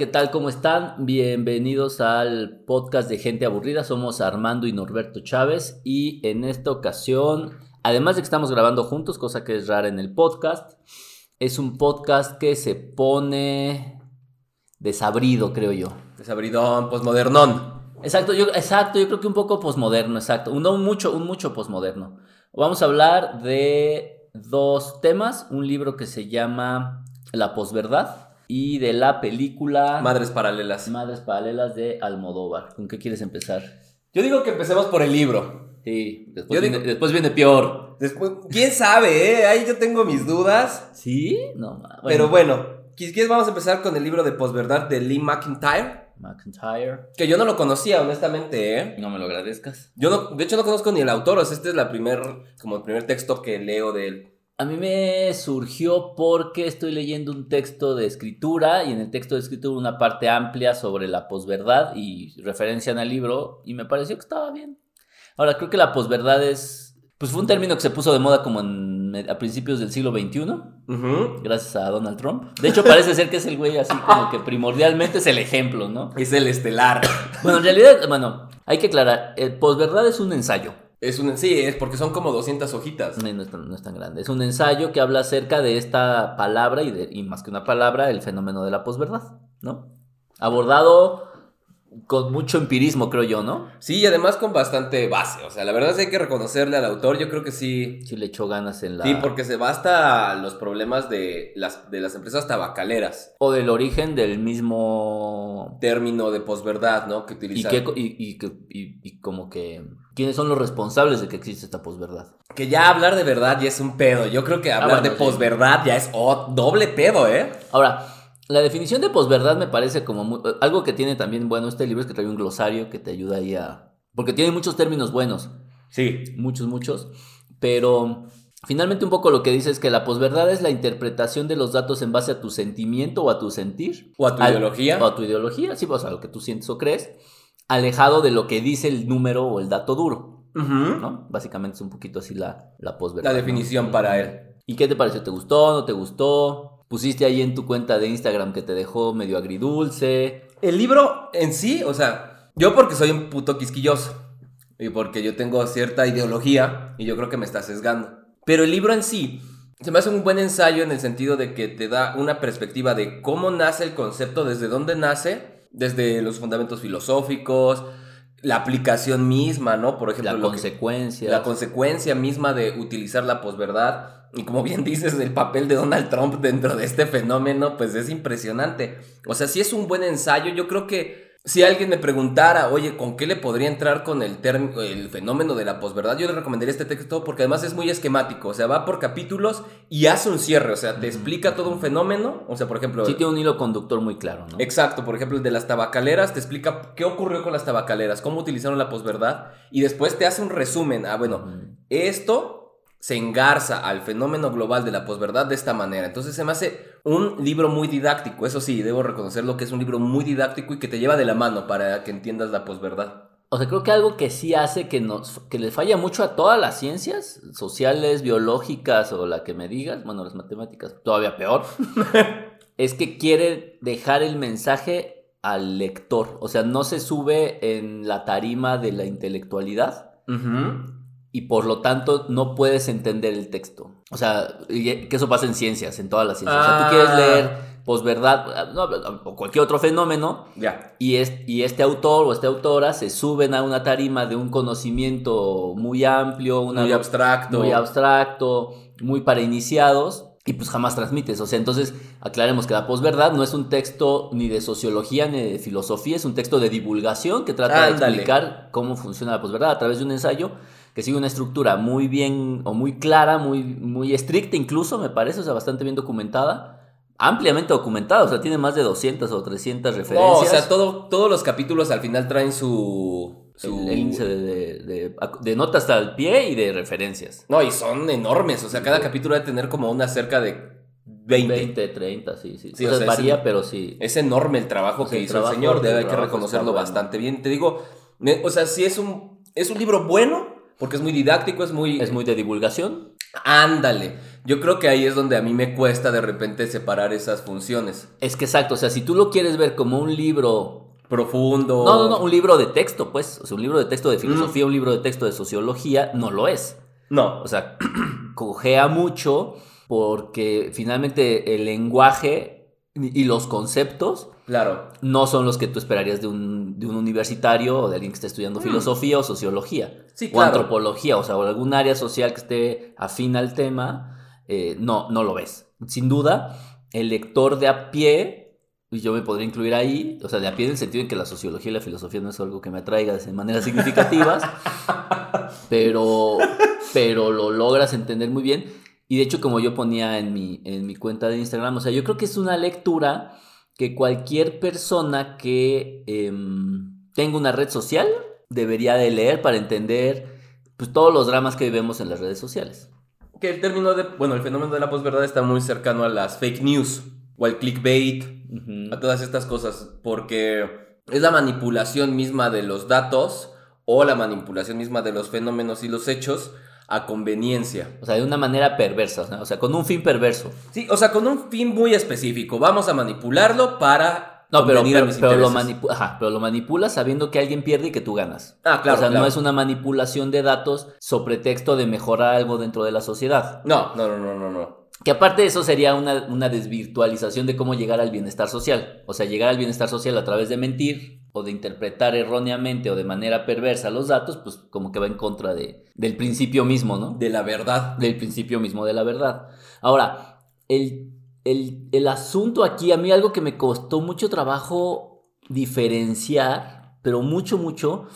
¿qué tal? ¿Cómo están? Bienvenidos al podcast de Gente Aburrida. Somos Armando y Norberto Chávez y en esta ocasión, además de que estamos grabando juntos, cosa que es rara en el podcast, es un podcast que se pone desabrido, creo yo. Desabridón, posmodernón. Exacto, yo, exacto, yo creo que un poco posmoderno, exacto. Un, un mucho, un mucho posmoderno. Vamos a hablar de dos temas. Un libro que se llama La posverdad y de la película Madres paralelas. Madres Paralelas de Almodóvar. ¿Con qué quieres empezar? Yo digo que empecemos por el libro. Sí, después, viene, digo- después viene peor. Después, quién sabe, ¿eh? Ahí yo tengo mis dudas. ¿Sí? No, ma- Pero bueno, quieres vamos a empezar con el libro de posverdad de Lee McIntyre. McIntyre. Que yo no lo conocía, honestamente, ¿eh? No me lo agradezcas. Yo no, de hecho no conozco ni el autor, o sea, este es la primer, como el primer texto que leo de él. A mí me surgió porque estoy leyendo un texto de escritura y en el texto de escritura una parte amplia sobre la posverdad y referencian al libro y me pareció que estaba bien. Ahora, creo que la posverdad es, pues fue un término que se puso de moda como en, a principios del siglo XXI, gracias a Donald Trump. De hecho, parece ser que es el güey así como que primordialmente es el ejemplo, ¿no? Es el estelar. Bueno, en realidad, bueno, hay que aclarar, el posverdad es un ensayo. Es un, sí, es porque son como 200 hojitas. No, no es, tan, no es tan grande. Es un ensayo que habla acerca de esta palabra y, de, y más que una palabra, el fenómeno de la posverdad, ¿no? Abordado con mucho empirismo, creo yo, ¿no? Sí, y además con bastante base. O sea, la verdad es que hay que reconocerle al autor. Yo creo que sí. Sí le echó ganas en la... Sí, porque se basta los problemas de las, de las empresas tabacaleras. O del origen del mismo... Término de posverdad, ¿no? Que Y, utilizan. y, y que- y- y como que... ¿Quiénes son los responsables de que existe esta posverdad? Que ya hablar de verdad ya es un pedo. Yo creo que hablar Ah, bueno, de sí. posverdad ya es oh, doble pedo, ¿eh? Ahora, la definición de posverdad me parece como muy- algo que tiene también bueno este libro es que trae un glosario que te ayuda ahí a... Porque tiene muchos términos buenos. Sí. muchos, muchos, pero finalmente un poco lo que dice es que la posverdad es la interpretación de los datos en base a tu sentimiento o a tu sentir. O a tu Al- ideología. O a tu ideología, sí, pues a lo que tú sientes o crees, alejado de lo que dice el número o el dato duro. ¿no? Básicamente es un poquito así la, la. La ¿no? definición para él. ¿Y qué te pareció? ¿Te gustó? ¿No te gustó? Pusiste ahí en tu cuenta de Instagram que te dejó medio agridulce. El libro en sí, o sea, yo porque soy un puto quisquilloso y porque yo tengo cierta ideología y yo creo que me está sesgando. Pero el libro en sí se me hace un buen ensayo en el sentido de que te da una perspectiva de cómo nace el concepto, desde dónde nace, desde los fundamentos filosóficos, la aplicación misma, ¿no? Por ejemplo, La que- consecuencia. la consecuencia misma de utilizar la posverdad. Y como bien dices, el papel de Donald Trump dentro de este fenómeno, pues es impresionante. O sea, si es un buen ensayo, yo creo que si alguien me preguntara, oye, ¿con qué le podría entrar con el, el fenómeno de la posverdad? Yo le recomendaría este texto porque además es muy esquemático. O sea, va por capítulos y hace un cierre. O sea, te explica todo un fenómeno. O sea, por ejemplo... Sí tiene un hilo conductor muy claro, ¿no? Exacto, por ejemplo, el de las tabacaleras te explica qué ocurrió con las tabacaleras, cómo utilizaron la posverdad y después te hace un resumen. Ah, bueno, esto se engarza al fenómeno global de la posverdad de esta manera. Entonces se me hace un libro muy didáctico. Eso sí, debo reconocerlo que es un libro muy didáctico y que te lleva de la mano para que entiendas la posverdad. O sea, creo que algo que sí hace que nos que le falla mucho a todas las ciencias sociales, biológicas o la que me digas, bueno, las matemáticas todavía peor, es que quiere dejar el mensaje al lector. O sea, no se sube en la tarima de la intelectualidad y por lo tanto no puedes entender el texto. O sea, y que eso pasa en ciencias, en todas las ciencias. O sea, tú Ah. quieres leer posverdad no, o cualquier otro fenómeno Ya. y, es- y este autor o esta autora se suben a una tarima de un conocimiento muy amplio, una, Muy abstracto. muy abstracto, muy para iniciados, y pues jamás transmites. O sea, entonces aclaremos que la posverdad no es un texto ni de sociología ni de filosofía, es un texto de divulgación que trata de explicar cómo funciona la posverdad a través de un ensayo que sigue una estructura muy bien o muy clara, muy, muy estricta incluso, me parece, o sea, bastante bien documentada. Ampliamente documentada, o sea, tiene más de 200 o 300 referencias. No, o sea, todo, todos los capítulos al final traen su... su... El, índice de, de, de- de notas hasta el pie y de referencias. No, y son enormes. O sea, cada capítulo debe tener como una cerca de 20. 20, 30, sí, sí. Sí, o sea, es varía, el- pero sí. Es enorme el trabajo O sea, que el hizo trabajo- el señor, debe hay que reconocerlo bueno. bastante bien. Te digo, o sea, sí es un, es un libro bueno, porque es muy didáctico, es muy... Es muy de divulgación. Ándale. Yo creo que ahí es donde a mí me cuesta de repente separar esas funciones. Es que exacto, o sea, si tú lo quieres ver como un libro Profundo. No, no, no, un libro de texto, pues. O sea, un libro de texto de filosofía, un libro de texto de sociología, no lo es. No. O sea, cojea mucho porque finalmente el lenguaje y los conceptos Claro. no son los que tú esperarías de un, de un universitario o de alguien que esté estudiando filosofía o sociología. Sí, O claro. antropología, o sea, o algún área social que esté afín al tema, eh, no, no lo ves. Sin duda, el lector de a pie, y yo me podría incluir ahí, o sea, de a pie en el sentido en que la sociología y la filosofía no es algo que me atraiga de maneras significativas, pero, pero lo logras entender muy bien. Y de hecho, como yo ponía en mi, en mi cuenta de Instagram, o sea, yo creo que es una lectura que cualquier persona que em, tenga una red social debería de leer para entender pues, todos los dramas que vivimos en las redes sociales. Que el término de. Bueno, el fenómeno de la posverdad está muy cercano a las fake news o al clickbait, a todas estas cosas, porque es la manipulación misma de los datos o la manipulación misma de los fenómenos y los hechos a conveniencia. O sea, de una manera perversa, ¿no? o sea, con un fin perverso. Sí, o sea, con un fin muy específico. Vamos a manipularlo para No, pero, pero, mis pero lo ajá, pero lo manipulas sabiendo que alguien pierde y que tú ganas. Ah, claro, o sea, claro. no es una manipulación de datos sobre texto de mejorar algo dentro de la sociedad. No, no, no, no, no, no. Que aparte de eso sería una, una desvirtualización de cómo llegar al bienestar social. O sea, llegar al bienestar social a través de mentir o de interpretar erróneamente o de manera perversa los datos, pues como que va en contra de, del principio mismo, ¿no? De la verdad. del principio mismo de la verdad. Ahora, el, el- el asunto aquí, a mí algo que me costó mucho trabajo diferenciar, pero mucho, mucho,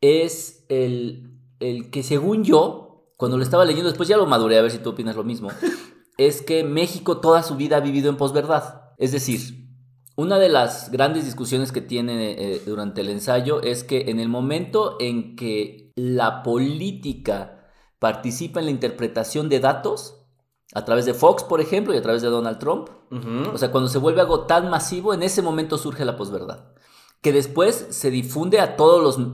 es el, el que según yo, cuando lo estaba leyendo, después ya lo maduré a ver si tú opinas lo mismo, es que México toda su vida ha vivido en posverdad. Es decir, una de las grandes discusiones que tiene eh, durante el ensayo es que en el momento en que la política participa en la interpretación de datos, a través de Fox, por ejemplo, y a través de Donald Trump, Ujú. o sea, cuando se vuelve algo tan masivo, en ese momento surge la posverdad, que después se difunde a todos los,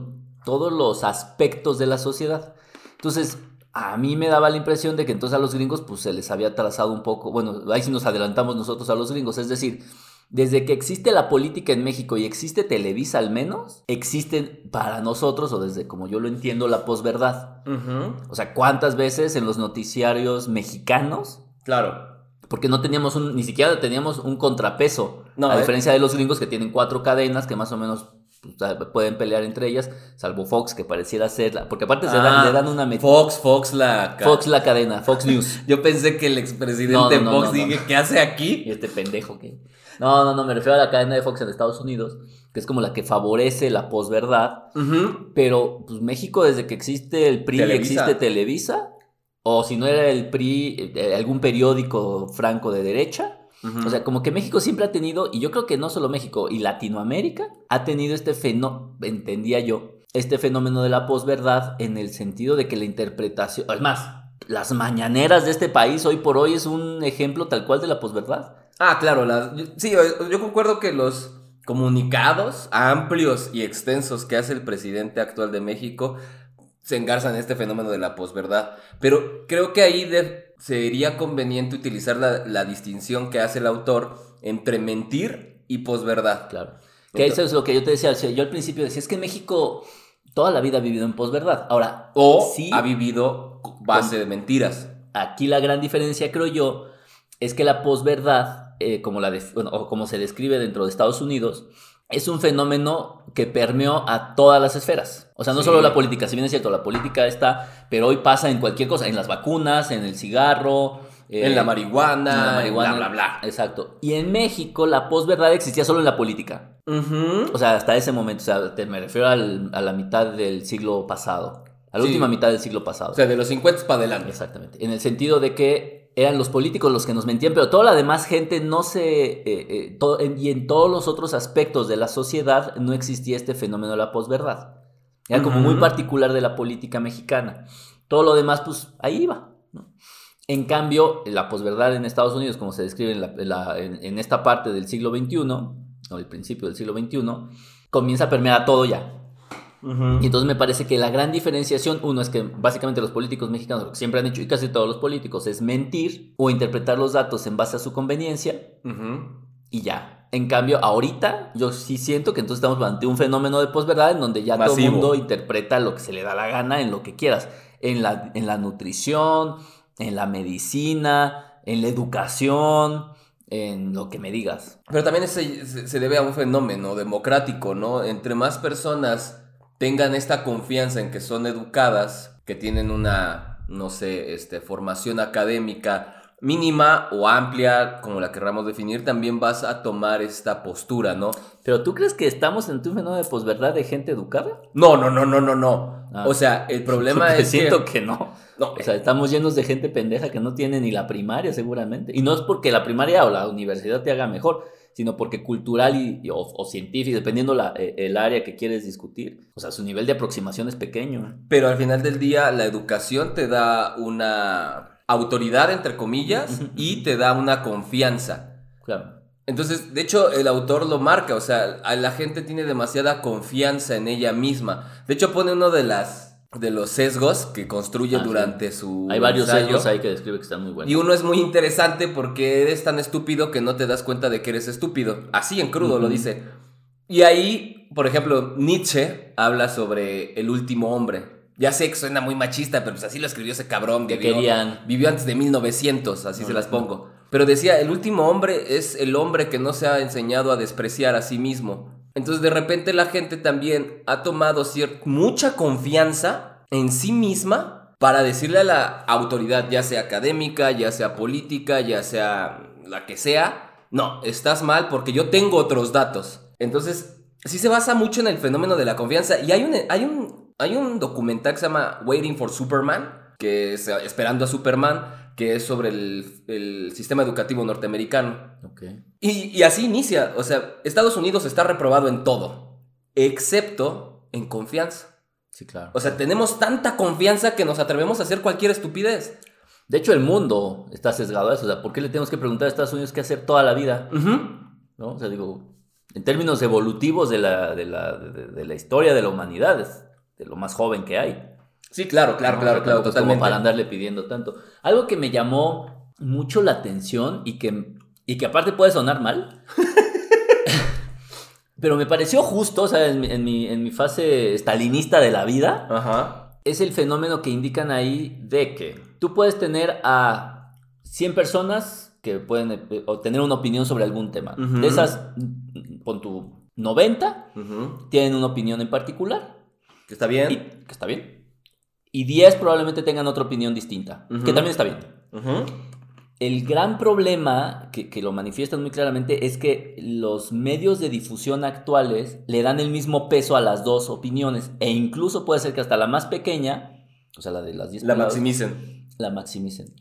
todos los aspectos de la sociedad. Entonces, a mí me daba la impresión de que entonces a los gringos pues se les había trazado un poco, bueno, ahí sí nos adelantamos nosotros a los gringos, es decir, desde que existe la política en México y existe Televisa al menos, existen para nosotros, o desde como yo lo entiendo, la posverdad. O sea, ¿cuántas veces en los noticiarios mexicanos Claro. porque no teníamos un, ni siquiera teníamos un contrapeso. No, a ¿eh? diferencia de los gringos que tienen cuatro cadenas que más o menos pues, ah, pueden pelear entre ellas, salvo Fox que pareciera ser la, porque aparte se dan- Ah, le dan una met- Fox, Fox la... Fox la cadena, Fox News. Yo pensé que el expresidente No, no, no, Fox dije, ¿qué hace aquí? y este pendejo que No, no, no, me refiero a la cadena de Fox en Estados Unidos, que es como la que favorece la posverdad, pero pues México desde que existe el PRI Televisa. existe Televisa o si no era el PRI eh, algún periódico franco de derecha. O sea, como que México siempre ha tenido, y yo creo que no solo México, y Latinoamérica ha tenido este fenómeno, entendía yo, este fenómeno de la posverdad en el sentido de que la interpretación, es más, las mañaneras de este país hoy por hoy es un ejemplo tal cual de la posverdad. Ah, claro, las- yo- sí, yo, yo concuerdo que los comunicados amplios y extensos que hace el presidente actual de México se engarzan en este fenómeno de la posverdad. Pero creo que ahí de- sería conveniente utilizar la, la distinción que hace el autor entre mentir y posverdad. Claro. Que eso es lo que yo te decía, o sea, yo al principio decía, es que México toda la vida ha vivido en posverdad. Ahora, O sí, ha vivido base de mentiras. aquí la gran diferencia, creo yo, es que la posverdad, eh, como, la de- bueno, o como se describe dentro de Estados Unidos, es un fenómeno que permeó a todas las esferas. O sea, no Sí. solo la política, si bien es cierto, la política está, pero hoy pasa en cualquier cosa, en las vacunas, en el cigarro. eh, en la marihuana, en la marihuana, bla, bla, bla. Exacto. Y en México la posverdad existía solo en la política. O sea, hasta ese momento, o sea, te- me refiero al- a la mitad del siglo pasado, a la Sí. última mitad del siglo pasado. O sea, de los 50 para adelante. Exactamente. En el sentido de que eran los políticos los que nos mentían, pero toda la demás gente no se... eh, eh, en- y en todos los otros aspectos de la sociedad no existía este fenómeno de la posverdad. Era como muy particular de la política mexicana. Todo lo demás, pues ahí iba. ¿no? En cambio, la posverdad en Estados Unidos, como se describe en, la- en la- en- en esta parte del siglo XXI, o el principio del siglo XXI, comienza a permear a todo ya. Y entonces me parece que la gran diferenciación, uno es que básicamente los políticos mexicanos, lo que siempre han hecho, y casi todos los políticos, es mentir o interpretar los datos en base a su conveniencia y ya. En cambio, ahorita yo sí siento que entonces estamos ante un fenómeno de posverdad en donde ya todo el mundo interpreta lo que se le da la gana en lo que quieras. En la, en la nutrición, en la medicina, en la educación, en lo que me digas. Pero también se, se debe a un fenómeno democrático, ¿no? Entre más personas tengan esta confianza en que son educadas, que tienen una, no sé, este, formación académica mínima o amplia, como la querramos definir, también vas a tomar esta postura, ¿no? Pero tú crees que estamos en un fenómeno de posverdad de gente educada? No, no, no, no, no, no. Ah. o sea, el problema es siento que, no. no. O sea, estamos llenos de gente pendeja que no tiene ni la primaria seguramente. Y no es porque la primaria o la universidad te haga mejor, sino porque cultural y, o, científico, dependiendo la, eh, el área que quieres discutir, o sea, su nivel de aproximación es pequeño. Pero al final del día, la educación te da una autoridad, entre comillas, y te da una confianza. Claro. Entonces, de hecho, el autor lo marca, o sea, la gente tiene demasiada confianza en ella misma. De hecho, pone uno de las de los sesgos que construye ah, durante su Hay varios sesgos ahí que describe que están muy buenos. Y uno es muy interesante porque eres tan estúpido que no te das cuenta de que eres estúpido. Así en crudo lo dice. Y ahí, por ejemplo, Nietzsche habla sobre el último hombre. Ya sé que suena muy machista, pero pues así lo escribió ese cabrón. Que querían. Vivió antes de 1900, así se las pongo. Pero decía, el último hombre es el hombre que no se ha enseñado a despreciar a sí mismo. Entonces de repente la gente también ha tomado mucha confianza en sí misma para decirle a la autoridad, ya sea académica, ya sea política, ya sea la que sea, no, estás mal porque yo tengo otros datos. Entonces, sí se basa mucho en el fenómeno de la confianza y hay un, hay un hay un documental que se llama Waiting for Superman, que es Esperando a Superman, que es sobre el, sistema educativo norteamericano. Okay. Y, y, así inicia. O sea, Estados Unidos está reprobado en todo, excepto en confianza. Sí, claro. O sea, tenemos tanta confianza que nos atrevemos a hacer cualquier estupidez. De hecho, el mundo está sesgado a eso. O sea, ¿por qué le tenemos que preguntar a Estados Unidos qué hacer toda la vida? ¿No? O sea, digo, en términos evolutivos de la, de la, de la historia de la humanidad, de lo más joven que hay. Sí, claro, claro, claro, claro, totalmente. Como para andarle pidiendo tanto. Algo que me llamó mucho la atención y que, y que aparte puede sonar mal, pero me pareció justo, o sea, en, mi, en mi fase stalinista de la vida, es el fenómeno que indican ahí de que tú puedes tener a 100 personas que pueden eh, tener una opinión sobre algún tema. De esas, con tu 90, tienen una opinión en particular. Que está bien. que está bien. Y 10 probablemente tengan otra opinión distinta, que también está bien. El gran problema, que, que, lo manifiestan muy claramente, es que los medios de difusión actuales le dan el mismo peso a las dos opiniones. E incluso puede ser que hasta la más pequeña, o sea, la de las 10 La maximicen. La maximicen.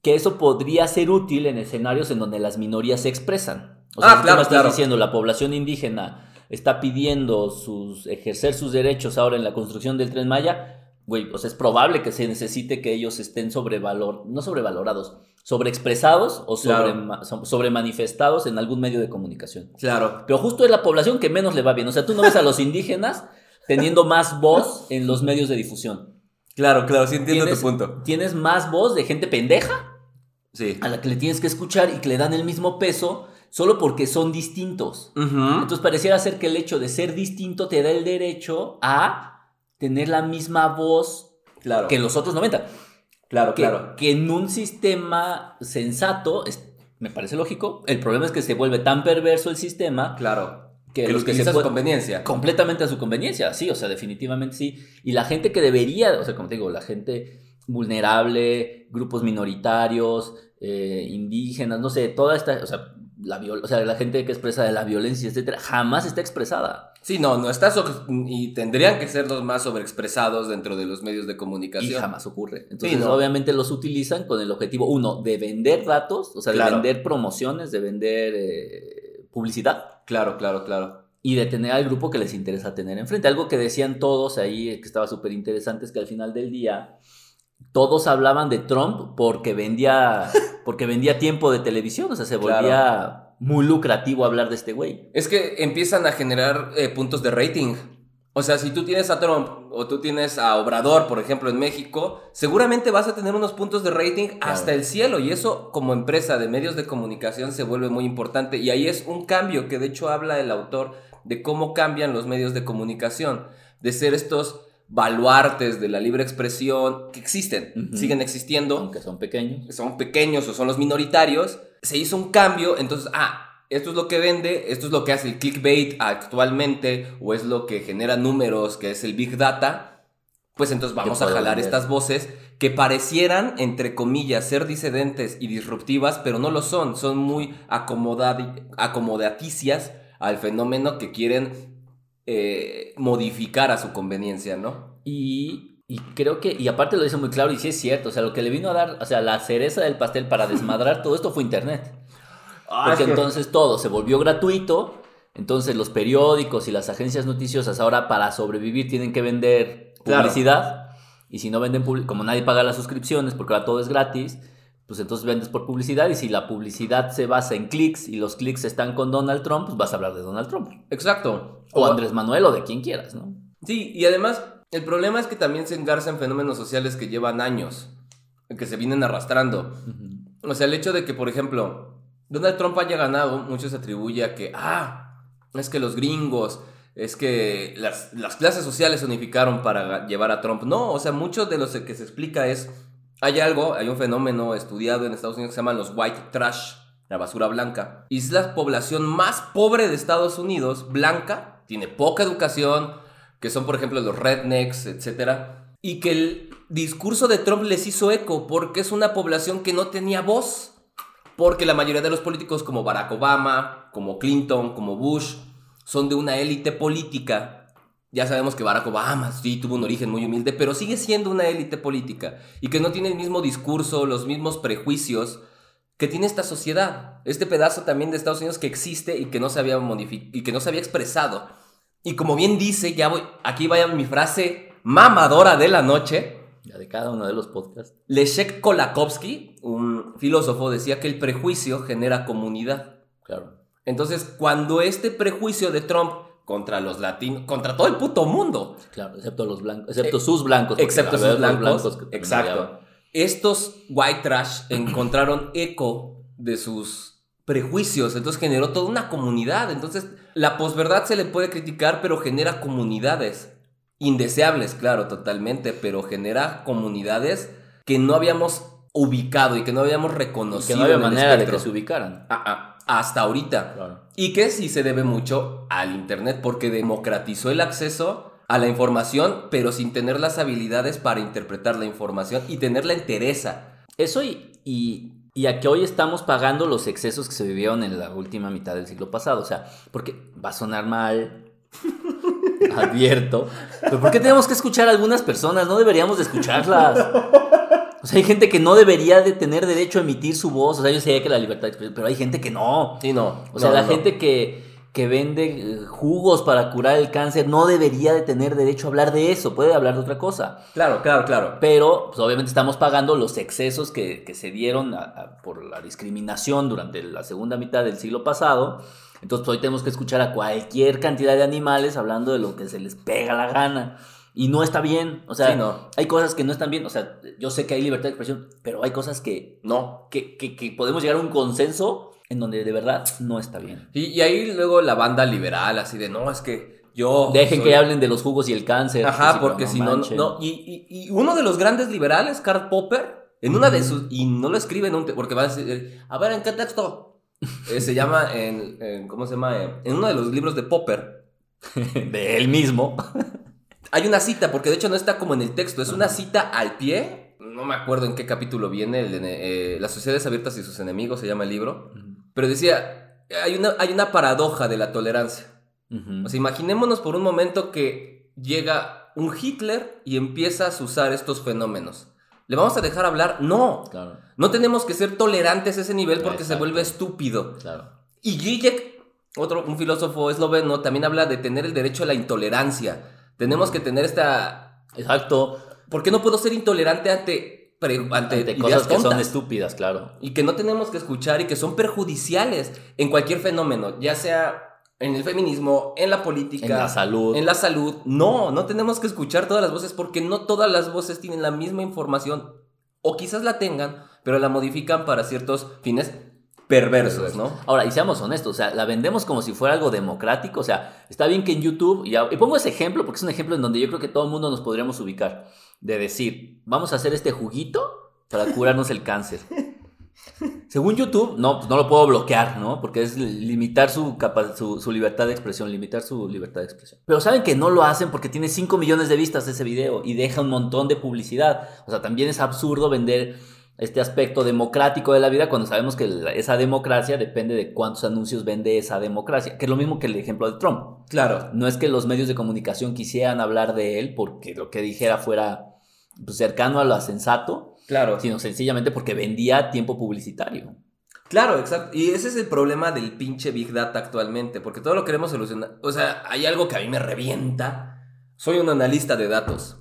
Que eso podría ser útil en escenarios en donde las minorías se expresan. O sea, ah, claro, estás diciendo la población indígena está pidiendo sus, ejercer sus derechos ahora en la construcción del tren Maya, güey, pues es probable que se necesite que ellos estén sobrevalor, no sobrevalorados, sobreexpresados o sobre, sobre manifestados en algún medio de comunicación. Claro. Pero justo es la población que menos le va bien. O sea, tú no ves a los indígenas teniendo más voz en los medios de difusión. Claro, claro, sí entiendo tu punto. Tienes más voz de gente pendeja. Sí. A la que le tienes que escuchar y que le dan el mismo peso solo porque son distintos. Entonces pareciera ser que el hecho de ser distinto te da el derecho a tener la misma voz claro. que los otros 90. Claro, que, claro. Que en un sistema sensato, me parece lógico, el problema es que se vuelve tan perverso el sistema. Claro. Que, los que se a su conveniencia. Completamente a su conveniencia, sí, o sea, definitivamente sí. Y la gente que debería, o sea, como te digo, la gente vulnerable, grupos minoritarios, eh, indígenas, no sé, toda esta, o sea, la, o sea, la gente que expresa de la violencia, etcétera, jamás está expresada. Sí, no, no está y tendrían que ser los más sobreexpresados dentro de los medios de comunicación. Y jamás ocurre. Entonces, obviamente los utilizan con el objetivo, uno, de vender datos, o sea, de vender promociones, de vender eh, publicidad. Claro, claro, claro. Y de tener al grupo que les interesa tener enfrente. Algo que decían todos ahí, que estaba súper interesante, es que al final del día todos hablaban de Trump porque vendía, porque vendía tiempo de televisión, o sea, se volvía muy lucrativo hablar de este güey. Es que empiezan a generar eh, puntos de rating. O sea, si tú tienes a Trump o tú tienes a Obrador, por ejemplo, en México, seguramente vas a tener unos puntos de rating hasta el cielo. Y eso, como empresa de medios de comunicación, se vuelve muy importante. Y ahí es un cambio que de hecho habla el autor de cómo cambian los medios de comunicación. De ser estos baluartes de la libre expresión que existen, siguen existiendo, Aunque son pequeños. son pequeños o son los minoritarios, se hizo un cambio, entonces, ah, esto es lo que vende, esto es lo que hace el clickbait actualmente, o es lo que genera números, que es el big data, pues entonces vamos a jalar vender. estas voces que parecieran, entre comillas, ser disidentes y disruptivas, pero no lo son, son muy acomodaticias al fenómeno que quieren eh, modificar a su conveniencia, ¿no? Y, y creo que, y aparte lo dice muy claro, y sí es cierto, o sea, lo que le vino a dar, o sea, la cereza del pastel para desmadrar todo esto fue Internet. Porque entonces todo se volvió gratuito, entonces los periódicos y las agencias noticiosas ahora para sobrevivir tienen que vender Claro. publicidad, y si no venden, como nadie paga las suscripciones, porque ahora todo es gratis, pues entonces vendes por publicidad, y si la publicidad se basa en clics y los clics están con Donald Trump, pues vas a hablar de Donald Trump. Exacto. O Andrés Manuel o de quien quieras, ¿no? Sí, y además, el problema es que también se engarza en fenómenos sociales que llevan años, que se vienen arrastrando. O sea, el hecho de que, por ejemplo, Donald Trump haya ganado, mucho se atribuye a que, ah, es que los gringos, es que las, las clases sociales se unificaron para llevar a Trump. No, o sea, mucho de lo que se explica es, hay algo, hay un fenómeno estudiado en Estados Unidos que se llama los white trash, la basura blanca. Y es la población más pobre de Estados Unidos, blanca, tiene poca educación, que son, por ejemplo, los rednecks, etcétera, y que el discurso de Trump les hizo eco porque es una población que no tenía voz. Porque la mayoría de los políticos como Barack Obama, como Clinton, como Bush, son de una élite política. Ya sabemos que Barack Obama sí tuvo un origen muy humilde, pero sigue siendo una élite política y que no tiene el mismo discurso, los mismos prejuicios que tiene esta sociedad. Este pedazo también de Estados Unidos que existe y que no se había y que no se había expresado. Y como bien dice, ya voy, aquí vaya mi frase mamadora de la noche. Ya de cada uno de los podcasts. Leszek Kolakowski, un filósofo, decía que el prejuicio genera comunidad. Claro. Entonces, cuando este prejuicio de Trump contra los latinos, contra todo el puto mundo, Claro, excepto los blancos, excepto sus blancos. excepto sus los blancos, que exacto, estos white trash encontraron eco de sus prejuicios, entonces generó toda una comunidad. Entonces, la posverdad se le puede criticar, pero genera comunidades indeseables, claro, totalmente, pero genera comunidades que no habíamos ubicado y que no habíamos Y reconocido. que no había manera de que se ubicaran. Ah, ah, hasta ahorita. Claro. Y que sí se debe mucho al Internet porque democratizó el acceso a la información, pero sin tener las habilidades para interpretar la información y tenerla entereza. Eso y, y, y a que hoy estamos pagando los excesos que se vivieron en la última mitad del siglo pasado. O sea, porque va a sonar mal. Advierto. Pero ¿por qué tenemos que escuchar a algunas personas? No deberíamos de escucharlas. Sea, hay gente que no debería de tener derecho a emitir su voz. O sea, yo sé que la libertad de expresión, pero hay gente que no. Sí, no. O sea, no, la no. gente que, que vende eh, jugos para curar el cáncer no debería de tener derecho a hablar de eso. Puede hablar de otra cosa. Claro, claro, claro. Pero, pues, obviamente estamos pagando los excesos que, que se dieron a- a- por la discriminación durante la segunda mitad del siglo pasado. Entonces, pues, hoy tenemos que escuchar a cualquier cantidad de animales hablando de lo que se les pega la gana. Y no está bien. O sea, Sí, no. hay cosas que no están bien. O sea, yo sé que hay libertad de expresión, pero hay cosas que, No. que, que- que podemos llegar a un consenso en donde de verdad no está bien. Y, y ahí luego la banda liberal, así de, no, es que yo... Dejen soy-". que hablen de los jugos y el cáncer. Ajá, Sí, porque pero si no, no. Y, y- y uno de los grandes liberales, Karl Popper, en una de sus. Y no lo escribe en un. te- Porque va a decir. A ver, ¿en qué texto? Eh, se llama en, en- ¿Cómo se llama? En uno de los libros de Popper. de él mismo. Hay una cita, porque de hecho no está como en el texto, es una cita al pie. No me acuerdo en qué capítulo viene. el de, eh, Las sociedades abiertas y sus enemigos se llama el libro. Pero decía. Hay una, hay una paradoja de la tolerancia. O sea, imaginémonos por un momento que llega un Hitler y empiezas a usar estos fenómenos. ¿Le vamos a dejar hablar? No. Claro, No tenemos que ser tolerantes a ese nivel porque se vuelve estúpido. claro. Y Zizek, otro, un filósofo esloveno, también habla de tener el derecho a la intolerancia. Tenemos que tener esta... Exacto. ¿Por qué no puedo ser intolerante ante, pre- ante, cosas que son estúpidas, claro. y que no tenemos que escuchar y que son perjudiciales en cualquier fenómeno, ya sea en el feminismo, en la política, En la salud. en la salud. No, no tenemos que escuchar todas las voces porque no todas las voces tienen la misma información o quizás la tengan, pero la modifican para ciertos fines perversos, ¿no? Ahora, y seamos honestos, o sea, la vendemos como si fuera algo democrático, o sea, está bien que en YouTube, y, y pongo ese ejemplo porque es un ejemplo en donde yo creo que todo el mundo nos podríamos ubicar, de decir, vamos a hacer este juguito para curarnos el cáncer. Según YouTube, no, pues no lo puedo bloquear, ¿no? Porque es limitar su, capa- su, su libertad de expresión, limitar su libertad de expresión. Pero saben que no lo hacen porque tiene 5 millones de vistas ese video y deja un montón de publicidad. O sea, también es absurdo vender este aspecto democrático de la vida cuando sabemos que la- esa democracia depende de cuántos anuncios vende esa democracia, que es lo mismo que el ejemplo de Trump. Claro. No es que los medios de comunicación quisieran hablar de él porque lo que dijera fuera pues, cercano a lo sensato, Claro. sino sencillamente porque vendía tiempo publicitario. Claro, exacto. Y ese es el problema del pinche Big Data actualmente, porque todo lo queremos solucionar. O sea, hay algo que a mí me revienta. Soy un analista de datos.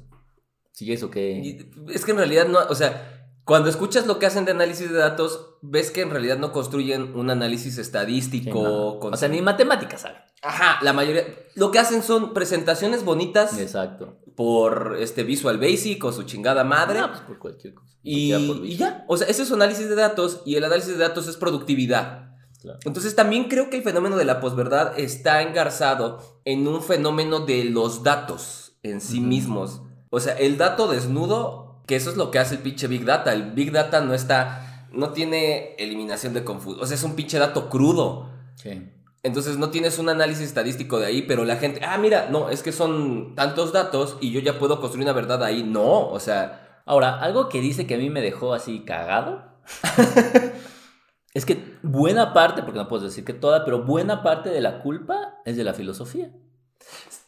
Sí, eso que... Es que en realidad no, o sea, cuando escuchas lo que hacen de análisis de datos, ves que en realidad no construyen un análisis Sí, estadístico. no. con- O sea, ni matemáticas sabe. Ajá, la mayoría. Lo que hacen son presentaciones bonitas Exacto. por este Visual Basic o su chingada madre. No, pues por cualquier cosa. Y, Ya por y vicio. ya, o sea, ese es su análisis de datos y el análisis de datos es productividad. Claro. Entonces también creo que el fenómeno de la posverdad está engarzado en un fenómeno de los datos en sí mismos. O sea, el dato desnudo, que eso es lo que hace el pinche Big Data. El Big Data no está, no tiene eliminación de confusión. O sea, es un pinche dato crudo. Sí. Entonces no tienes un análisis estadístico de ahí, pero la gente, ah, mira, no, es que son tantos datos y yo ya puedo construir una verdad ahí. No, o sea, Ahora, algo que dice que a mí me dejó así cagado es que buena parte, porque no puedo decir que toda, pero buena parte de la culpa es de la filosofía.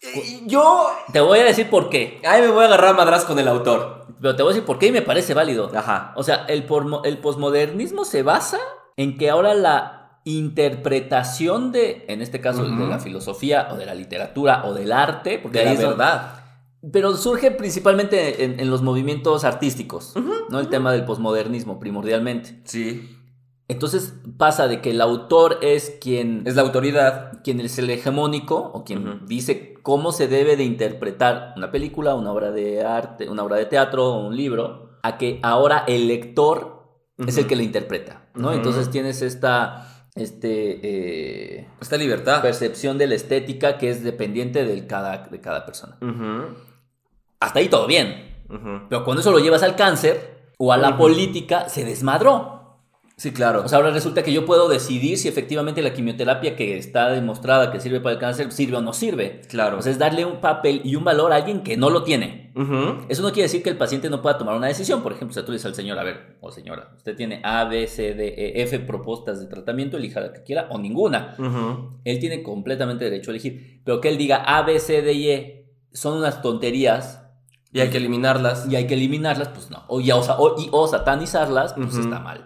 Eh, yo, Te voy a decir por qué, ahí me voy a agarrar madras con el autor. pero te voy a decir por qué y me parece válido. Ajá. O sea, el, posmodernismo se basa en que ahora la interpretación de, en este caso, de la filosofía o de la literatura o del arte, porque De la ahí es donde- verdad. Pero surge principalmente en, en los movimientos artísticos, ¿no? El tema del posmodernismo, primordialmente. Sí. Entonces pasa de que el autor es quien, Es la autoridad. quien es el hegemónico o quien dice cómo se debe de interpretar una película, una obra de arte, una obra de teatro o un libro, a que ahora el lector es el que la interpreta, ¿no? Entonces tienes esta este, eh, Esta libertad. percepción de la estética que es dependiente del cada, de cada persona. Hasta ahí todo bien. Pero cuando eso lo llevas al cáncer o a la política, se desmadró. Sí, claro. O sea, ahora resulta que yo puedo decidir si efectivamente la quimioterapia que está demostrada que sirve para el cáncer sirve o no sirve. claro. O sea, es darle un papel y un valor a alguien que no lo tiene. Eso no quiere decir que el paciente no pueda tomar una decisión. Por ejemplo, si tú le dices al señor, a ver, o señora, usted tiene A, B, C, D, E, F propuestas de tratamiento, elija la que quiera o ninguna. Él tiene completamente derecho a elegir. Pero que él diga A, B, C, D y E son unas tonterías Y hay que eliminarlas. y hay que eliminarlas, pues no. O, ya, o, sa- o- y, o satanizarlas, pues está mal.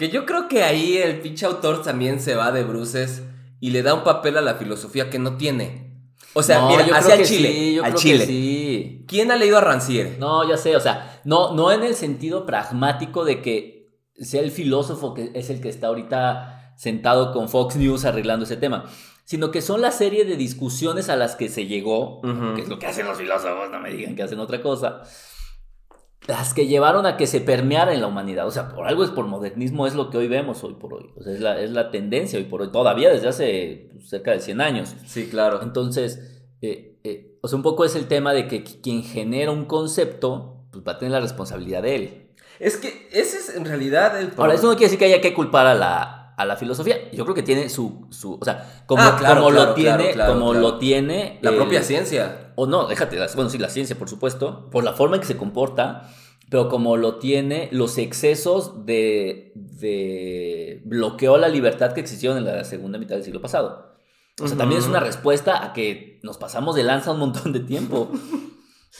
Que yo creo que ahí el pinche autor también se va de bruces y le da un papel a la filosofía que no tiene. O sea, No, mira, yo hacia creo el que Chile. sí, yo al creo Chile. que sí. ¿Quién ha leído a Rancière? No, ya sé, o sea, no, no en el sentido pragmático de que sea el filósofo que es el que está ahorita sentado con Fox News arreglando ese tema, sino que son la serie de discusiones a las que se llegó, que es lo que hacen los filósofos, no me digan que hacen otra cosa, las que llevaron a que se permeara en la humanidad. O sea, por algo es por modernismo, es lo que hoy vemos hoy por hoy. O sea, es la, es la tendencia hoy por hoy, todavía desde hace pues, cerca de 100 años. Sí, claro. Entonces, eh, eh, o sea, un poco es el tema de que qui- quien genera un concepto, pues va a tener la responsabilidad de él. Es que ese es en realidad el Ahora, eso no quiere decir que haya que culpar a la, a la filosofía. Yo creo que tiene su, su o sea, como, Ah, claro, como claro, lo tiene, claro, como lo tiene La el- propia ciencia. o no, déjate, bueno, sí, la ciencia, por supuesto, por la forma en que se comporta, pero como lo tiene los excesos de, de bloqueo a la libertad que existieron en la segunda mitad del siglo pasado. O sea, también es una respuesta a que nos pasamos de lanza un montón de tiempo.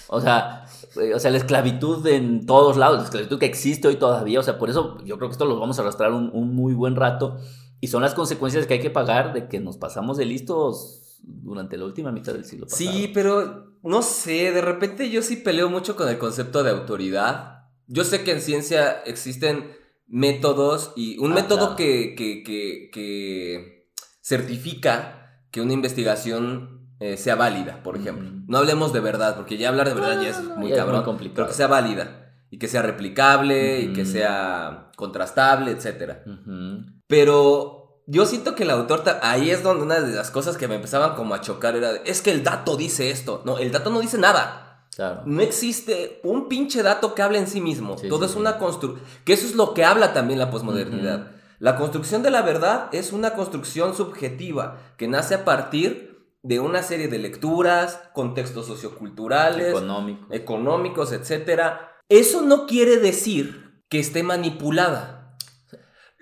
O sea, eh, o sea, la esclavitud en todos lados, la esclavitud que existe hoy todavía, o sea, por eso yo creo que esto lo vamos a arrastrar un, un muy buen rato y son las consecuencias que hay que pagar de que nos pasamos de listos durante la última mitad del siglo pasado. Sí, pero no sé, de repente yo sí peleo mucho con el concepto de autoridad. Yo sé que en ciencia existen métodos y un Ah, método claro. que, que, que, que certifica que una investigación eh, sea válida, por ejemplo. No hablemos de verdad, porque ya hablar de verdad ya es no, muy ya es cabrón. muy complicado. Pero que sea válida y que sea replicable y que sea contrastable. Ujú. Pero yo siento que el autor, ahí es donde una de las cosas que me empezaban como a chocar era, de, es que el dato dice esto. No, el dato no dice nada. Claro. No existe un pinche dato que hable en sí mismo. Sí, Todo sí, es sí. una construcción. Que eso es lo que habla también la posmodernidad. La construcción de la verdad es una construcción subjetiva que nace a partir de una serie de lecturas, contextos socioculturales, Económico. económicos, etcétera. Eso no quiere decir que esté manipulada.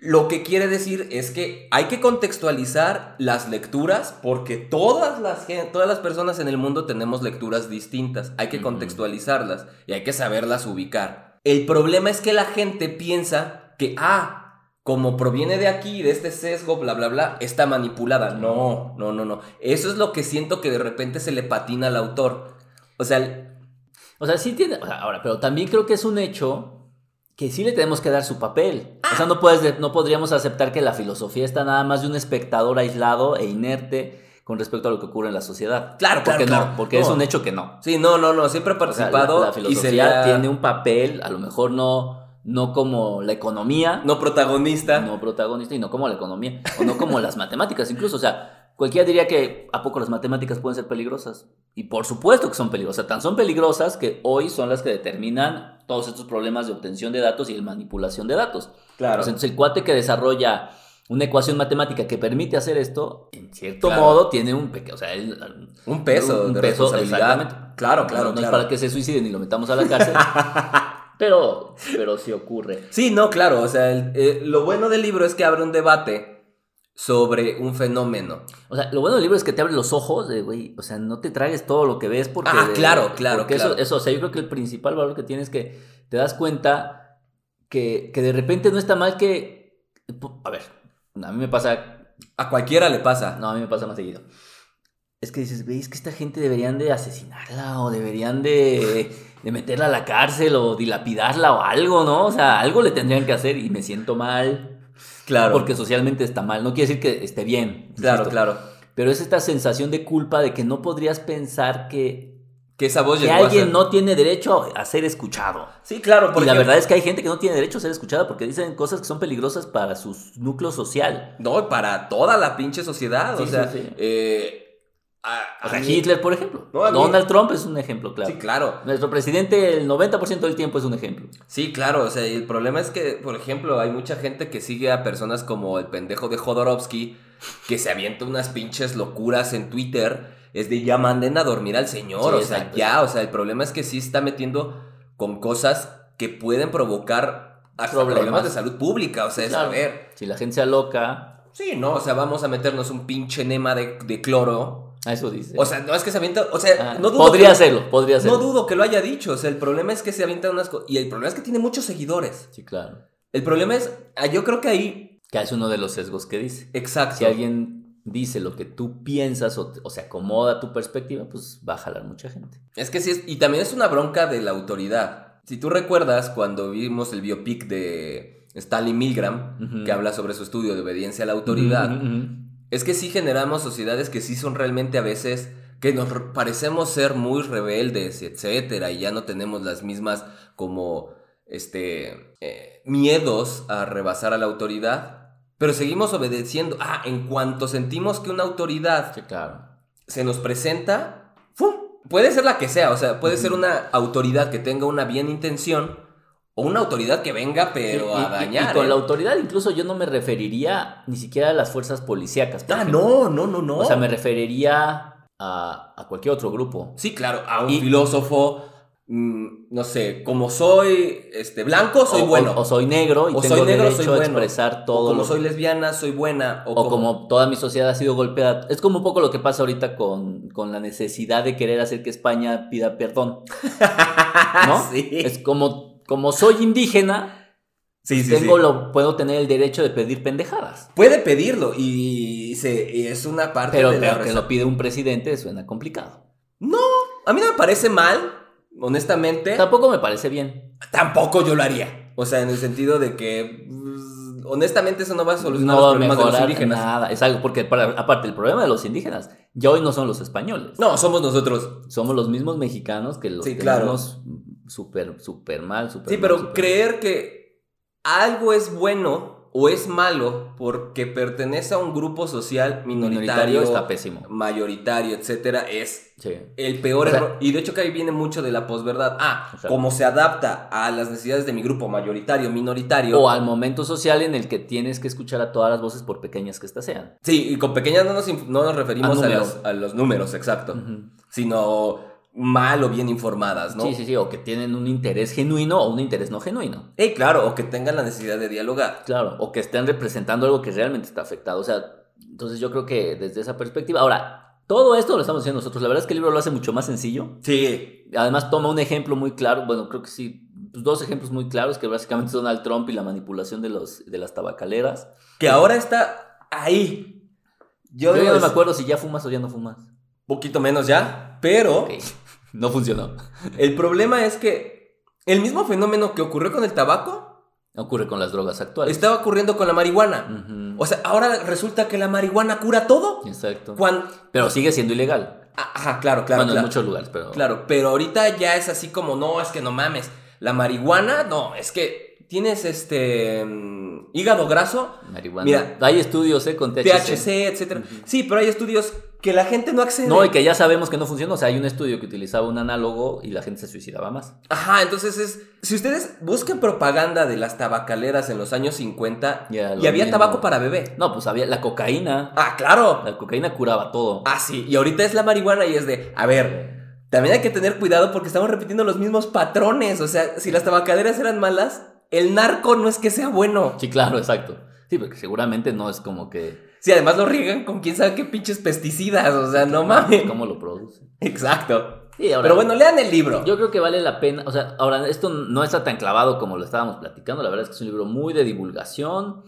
Lo que quiere decir es que hay que contextualizar las lecturas porque todas las, todas las personas en el mundo tenemos lecturas distintas. Hay que contextualizarlas y hay que saberlas ubicar. El problema es que la gente piensa que, ah, como proviene de aquí, de este sesgo, bla, bla, bla, está manipulada. No, no, no, no. Eso es lo que siento que de repente se le patina al autor. O sea, O sea, sí tiene. o sea, ahora, pero también creo que es un hecho que sí le tenemos que dar su papel. O sea, no, puedes, de- no podríamos aceptar que la filosofía está nada más de un espectador aislado e inerte con respecto a lo que ocurre en la sociedad. Claro, porque claro, no, claro. porque es No. un hecho que no. Sí, no, no, no, siempre he O sea, la, participado la y filosofía sería tiene un papel, a lo mejor no, no como la economía, no protagonista. no protagonista y no como la economía, o no como las matemáticas incluso. O sea, cualquiera diría que a poco las matemáticas pueden ser peligrosas. Y por supuesto que son peligrosas. Tan son peligrosas que hoy son las que determinan todos estos problemas de obtención de datos y de manipulación de datos. Claro. Pues entonces el cuate que desarrolla una ecuación matemática que permite hacer esto, en cierto Claro. modo, tiene un pequeño, o sea, un peso un de peso, responsabilidad. exactamente. Claro, claro, no es para que se suicide ni lo metamos a la cárcel, pero, pero sí ocurre. Sí, no, claro. O sea, el- eh, lo bueno del libro es que abre un debate sobre un fenómeno. O sea, lo bueno del libro es que te abre los ojos de, güey, o sea, no te tragues todo lo que ves porque... Ah, claro, claro, porque claro. Eso, eso, o sea, yo creo que el principal valor que tienes es que te das cuenta que, que de repente no está mal que... A ver, a mí me pasa... A cualquiera le pasa. No, a mí me pasa más seguido. Es que dices, güey, es que esta gente deberían de asesinarla o deberían de, de meterla a la cárcel o dilapidarla o algo, ¿no? O sea, algo le tendrían que hacer y me siento mal. Claro. Porque socialmente está mal. No quiere decir que esté bien. Claro, insisto. claro. Pero es esta sensación de culpa de que no podrías pensar que, Que esa voz que a alguien ser- no tiene derecho a ser escuchado. Sí, claro, Y porque la verdad es que hay gente que no tiene derecho a ser escuchada porque dicen cosas que son peligrosas para su núcleo social. No, para toda la pinche sociedad. Sí, o sea, sí, sí. eh, a- O a sea, mí- Hitler, por ejemplo. No, a mí- Donald Trump es un ejemplo, claro. Sí, claro. Nuestro presidente el 90% del tiempo es un ejemplo. Sí, claro, o sea, el problema es que, por ejemplo, hay mucha gente que sigue a personas como el pendejo de Jodorowsky, que se avienta unas pinches locuras en Twitter, es de ya manden a dormir al señor, Sí, o sea, exacto, ya, o sea, el problema es que sí está metiendo con cosas que pueden provocar hasta Problemas. problemas, de salud pública, o sea, es, Claro. a ver, Si la gente se aloca, sí, no, o sea, vamos a meternos un pinche enema de, de cloro, eso dice. o sea, no es que se avienta, o sea, Ah, no dudo podría que- hacerlo, podría hacerlo. No dudo que lo haya dicho, o sea, el problema es que se avientan unas cosas, y el problema es que tiene muchos seguidores. Sí, claro. El problema es, ah, yo creo que ahí, Que es uno de los sesgos que dice. exacto. Si alguien dice lo que tú piensas o, o se acomoda a tu perspectiva, pues va a jalar mucha gente. Es que sí, es, y también es una bronca de la autoridad. Si tú recuerdas cuando vimos el biopic de Stanley Milgram, que habla sobre su estudio de obediencia a la autoridad, ujú. Es que sí generamos sociedades que sí son realmente a veces que nos re- parecemos ser muy rebeldes, etcétera, y ya no tenemos las mismas como este eh, miedos a rebasar a la autoridad, pero seguimos obedeciendo. Ah, en cuanto sentimos que una autoridad Sí, claro. se nos presenta, ¡fum! Puede ser la que sea, o sea, puede ser una autoridad que tenga una bien intención o una autoridad que venga pero Sí, y- a y- y dañar. con ¿eh? la autoridad incluso yo no me referiría ni siquiera a las fuerzas policíacas. Ah, ejemplo. no, no, no, no. O sea, me referiría a, a cualquier otro grupo. Sí, claro, a un Y- filósofo, mm, no sé, como soy este blanco, soy o, bueno. o- o soy negro y O tengo soy negro, derecho soy a bueno. expresar O todo como lo soy lesbiana, soy buena. O, O como toda mi sociedad ha sido golpeada. Es como un poco lo que pasa ahorita con, con la necesidad de querer hacer que España pida perdón. ¿No? sí. Es como, como soy indígena, sí, sí, tengo sí. Lo, puedo tener el derecho de pedir pendejadas. Puede pedirlo y, se, y es una parte Pero, de la pero que lo pide un presidente suena complicado. No, a mí no me parece mal, honestamente. Tampoco me parece bien. Tampoco yo lo haría. O sea, en el sentido de que. pues, honestamente eso no va a solucionar No los problemas de los indígenas. nada. Es algo, porque para- aparte, el problema de los indígenas ya hoy no son los españoles. No, somos nosotros. Somos los mismos mexicanos que los Sí, claro. Súper, súper mal, súper Sí, mal, pero creer que algo es bueno o es malo porque pertenece a un grupo social minoritario, minoritario está pésimo. mayoritario, etcétera, es Sí. el peor O sea- error. Y de hecho que ahí viene mucho de la posverdad. Ah, Exacto. como se adapta a las necesidades de mi grupo mayoritario, minoritario. O al momento social en el que tienes que escuchar a todas las voces por pequeñas que éstas sean. Sí, y con pequeñas no nos, no nos referimos A los, a los números, exacto. Sino mal o bien informadas, ¿no? Sí, sí, sí, o que tienen un interés genuino o un interés no genuino. Ey, claro, o que tengan la necesidad de dialogar. Claro, o que estén representando algo que realmente está afectado. O sea, entonces yo creo que desde esa perspectiva. Ahora, todo esto lo estamos haciendo nosotros. La verdad es que el libro lo hace mucho más sencillo. Sí, Además, toma un ejemplo muy claro. Bueno, creo que sí. pues, dos ejemplos muy claros que básicamente son Donald Trump y la manipulación de, los, de las tabacaleras. que ahora está ahí. Yo, Yo, ya no me acuerdo si ya fumas o ya no fumas. poquito menos ya, pero no funcionó. el problema es que el mismo fenómeno que ocurrió con el tabaco Ocurre con las drogas actuales. estaba ocurriendo con la marihuana. O sea, ahora resulta que la marihuana cura todo. Exacto. Cuando... Pero sigue siendo ilegal. Ajá, claro, claro, bueno, claro. en muchos lugares, pero. Claro, pero ahorita ya es así como, no, es que no mames. La marihuana, no, es que tienes este mm, hígado graso, Marihuana. Mira, hay estudios, ¿eh? Con THC. THC, etcétera. Sí, pero hay estudios que la gente no accede. No, y que ya sabemos que no funciona. O sea, hay un estudio que utilizaba un análogo y la gente se suicidaba más. Ajá, entonces es. Si ustedes buscan propaganda de las tabacaleras en los años 50, Ya, lo y había mismo. tabaco para bebé. No, pues había la cocaína. Ah, claro. La cocaína curaba todo. Ah, sí. Y ahorita es la marihuana y es de. A ver. También hay que tener cuidado porque estamos repitiendo los mismos patrones. O sea, si las tabacaleras eran malas, el narco no es que sea bueno. Sí, claro, exacto. Sí, porque seguramente no es como que. Sí, además lo riegan con quién sabe qué pinches pesticidas. O sea, no mames. ¿Cómo lo produce? Exacto. Sí, ahora. Pero bueno, lean el libro. Yo creo que vale la pena, o sea, ahora esto no está tan clavado como lo estábamos platicando, la verdad es que es un libro muy de divulgación.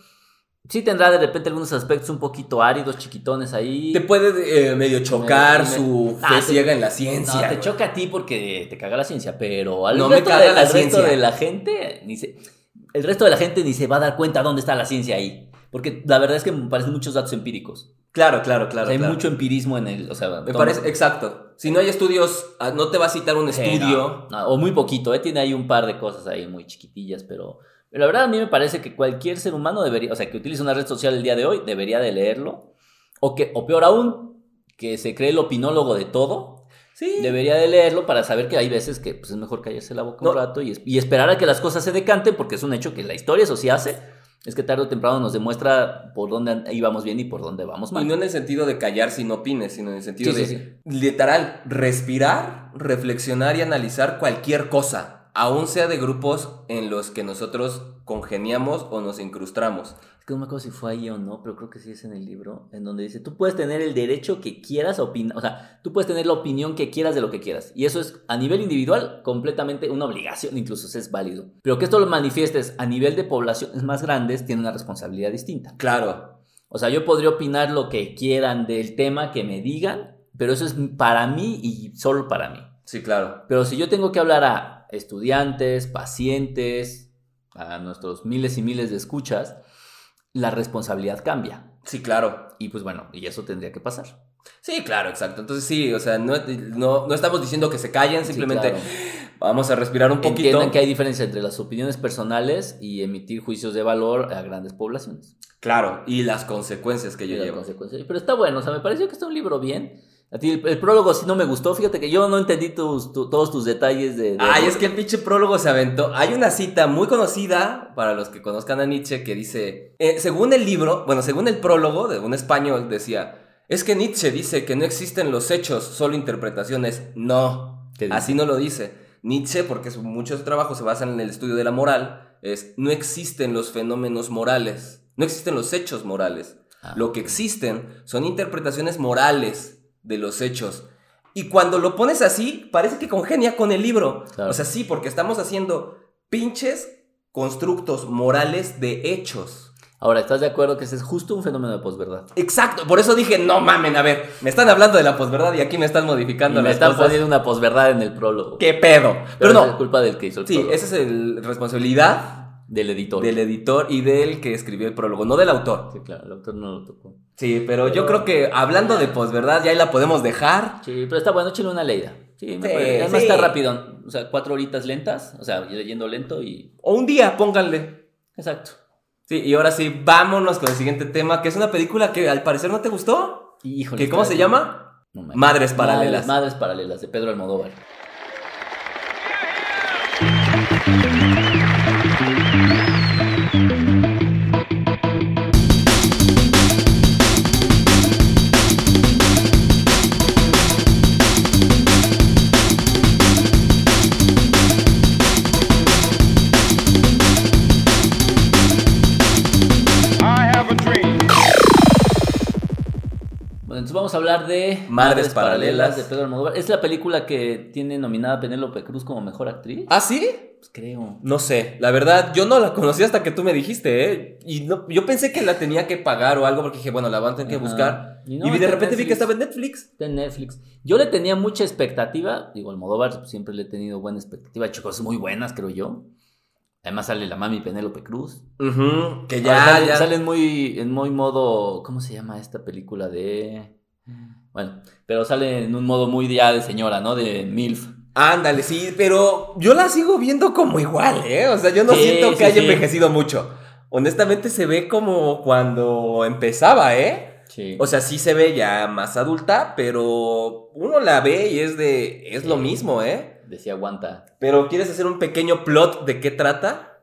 Sí tendrá de repente algunos aspectos un poquito áridos, chiquitones ahí. Te puede eh, medio chocar Me- me- su Ah, fe te- ciega en la No, ciencia. te choca a ti porque te caga la ciencia, pero al, No me caga de, la al resto ciencia. de la gente ni se, el resto de la gente ni se va a dar cuenta dónde está la ciencia ahí. Porque la verdad es que me parecen muchos datos empíricos. Claro, claro, O claro. sea, hay claro. mucho empirismo en el. O sea, Me parece, exacto. Si no hay estudios, ah, no te va a citar un Sí, estudio. no, no, o muy poquito, ¿eh? tiene ahí un par de cosas ahí muy chiquitillas, pero, pero la verdad a mí me parece que cualquier ser humano debería, o sea, que utilice una red social el día de hoy, debería de leerlo, o que, o peor aún, que se cree el opinólogo de todo, Sí. debería de leerlo para saber que hay veces que pues, es mejor callarse la boca No. un rato y, y esperar a que las cosas se decanten, porque es un hecho que la historia eso sí hace, es que tarde o temprano nos demuestra por dónde íbamos bien y por dónde vamos mal. Y no en el sentido de callar si no opines, sino en el sentido Sí, de, sí, sí. literal, respirar, reflexionar y analizar cualquier cosa, aun sea de grupos en los que nosotros congeniamos o nos incrustamos. Es que no me acuerdo si fue ahí o no, pero creo que sí es en el libro, en donde dice, tú puedes tener el derecho que quieras opinar, o sea, tú puedes tener la opinión que quieras de lo que quieras. Y eso es a nivel individual completamente una obligación, incluso eso es válido. Pero que esto lo manifiestes a nivel de poblaciones más grandes tiene una responsabilidad distinta. Claro. O sea, yo podría opinar lo que quieran del tema que me digan, pero eso es para mí y solo para mí. Sí, claro. Pero si yo tengo que hablar a estudiantes, pacientes, a nuestros miles y miles de escuchas, la responsabilidad cambia. Sí, claro. Y pues bueno, y eso tendría que pasar. Sí, claro, exacto. Entonces sí, o sea, no, no, no estamos diciendo que se callen, Sí, simplemente claro. vamos a respirar un poquito. Entiendan que hay diferencia entre las opiniones personales y emitir juicios de valor a grandes poblaciones. Claro, y las consecuencias que Y yo las llevo. consecuencias. Pero está bueno, o sea, me pareció que está un libro bien. A ti el, el prólogo sí no me gustó, fíjate que yo no entendí tus, tu- todos tus detalles de... de- Ay, es que el pinche prólogo se aventó. Hay una cita muy conocida para los que conozcan a Nietzsche que dice, eh, según el libro, bueno, según el prólogo de un español decía, es que Nietzsche dice que no existen los hechos, solo interpretaciones. No, así no lo dice. Nietzsche, porque muchos trabajos se basan en el estudio de la moral, es no existen los fenómenos morales, no existen los hechos morales. Ah, Lo que existen son interpretaciones morales de los hechos. Y cuando lo pones así, parece que congenia con el libro. Claro. O sea, sí, porque estamos haciendo pinches constructos morales de hechos. Ahora, ¿estás de acuerdo que ese es justo un fenómeno de posverdad? Exacto, por eso dije, no mamen, a ver, me están hablando de la posverdad y aquí me están Y modificando me las están cosas. poniendo una posverdad en el prólogo. ¿Qué pedo? Pero Pero, no, es culpa del que hizo el sí, esa es el- responsabilidad Del editor. del editor y del que escribió el prólogo, no del autor. Sí, claro, el autor no lo tocó. Sí, pero, yo creo que hablando de posverdad, ya ahí la podemos dejar. Sí, pero está bueno, échale una leída. Sí, me Sí, parece. Además sí. está rápido. O sea, cuatro horitas lentas. O sea, leyendo lento y. O un día, pónganle. Exacto. Sí, y ahora sí, vámonos con el siguiente tema, que es una película que al parecer no te gustó. Híjole. ¿Que ¿Cómo se llama? No Madres Paralelas. Madres, Madres Paralelas, de Pedro Almodóvar. Hablar de Madres Paralelas. de Pedro Almodóvar. Es la película que tiene nominada a Penélope Cruz como mejor actriz. ¿Ah, sí? Pues creo. No sé, la verdad, yo no la conocí hasta que tú me dijiste, ¿eh? Y no, yo pensé que la tenía que pagar o algo porque dije, bueno, la van a tener que Ajá. buscar. Y de repente vi que estaba en Netflix. Está en Netflix. Yo le tenía mucha expectativa. Digo, Almodóvar siempre le he tenido buena expectativa. Cosas muy buenas, creo yo. Además sale la mami Penélope Cruz. Que Ahora ya, sale, ya. sale en muy, en muy modo. ¿Cómo se llama esta película de.? Bueno, pero sale en un modo muy ya de señora, ¿no? De MILF. Ándale, sí, pero yo la sigo viendo como igual, ¿eh? O sea, yo no Sí, siento que sí, haya sí. envejecido mucho. Honestamente se ve como cuando empezaba, ¿eh? Sí. O sea, sí se ve ya más adulta, pero uno la ve y es de... es lo mismo, ¿eh? Decía aguanta. Pero ¿quieres hacer un pequeño plot de qué trata?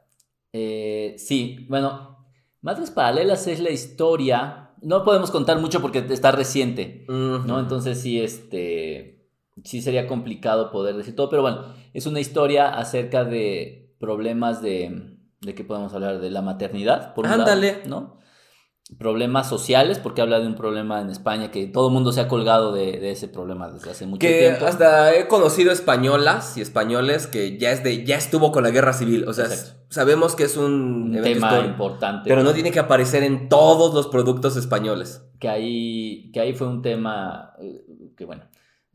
Eh, sí, bueno, Madres Paralelas es la historia. No podemos contar mucho porque está reciente, ¿no? Entonces sí, este. Sí sería complicado poder decir todo, pero bueno, es una historia acerca de problemas de. ¿De qué podemos hablar? De la maternidad, por un Ándale. lado, ¿no? Problemas sociales, porque habla de un problema en España que todo el mundo se ha colgado de, de ese problema desde hace mucho Que tiempo. hasta he conocido españolas y españoles que ya es de ya estuvo con la guerra civil. O sea, sabemos que es un, tema histórico, importante. Pero no tiene que aparecer en todos los productos españoles. que ahí, que ahí fue un tema eh, que, bueno,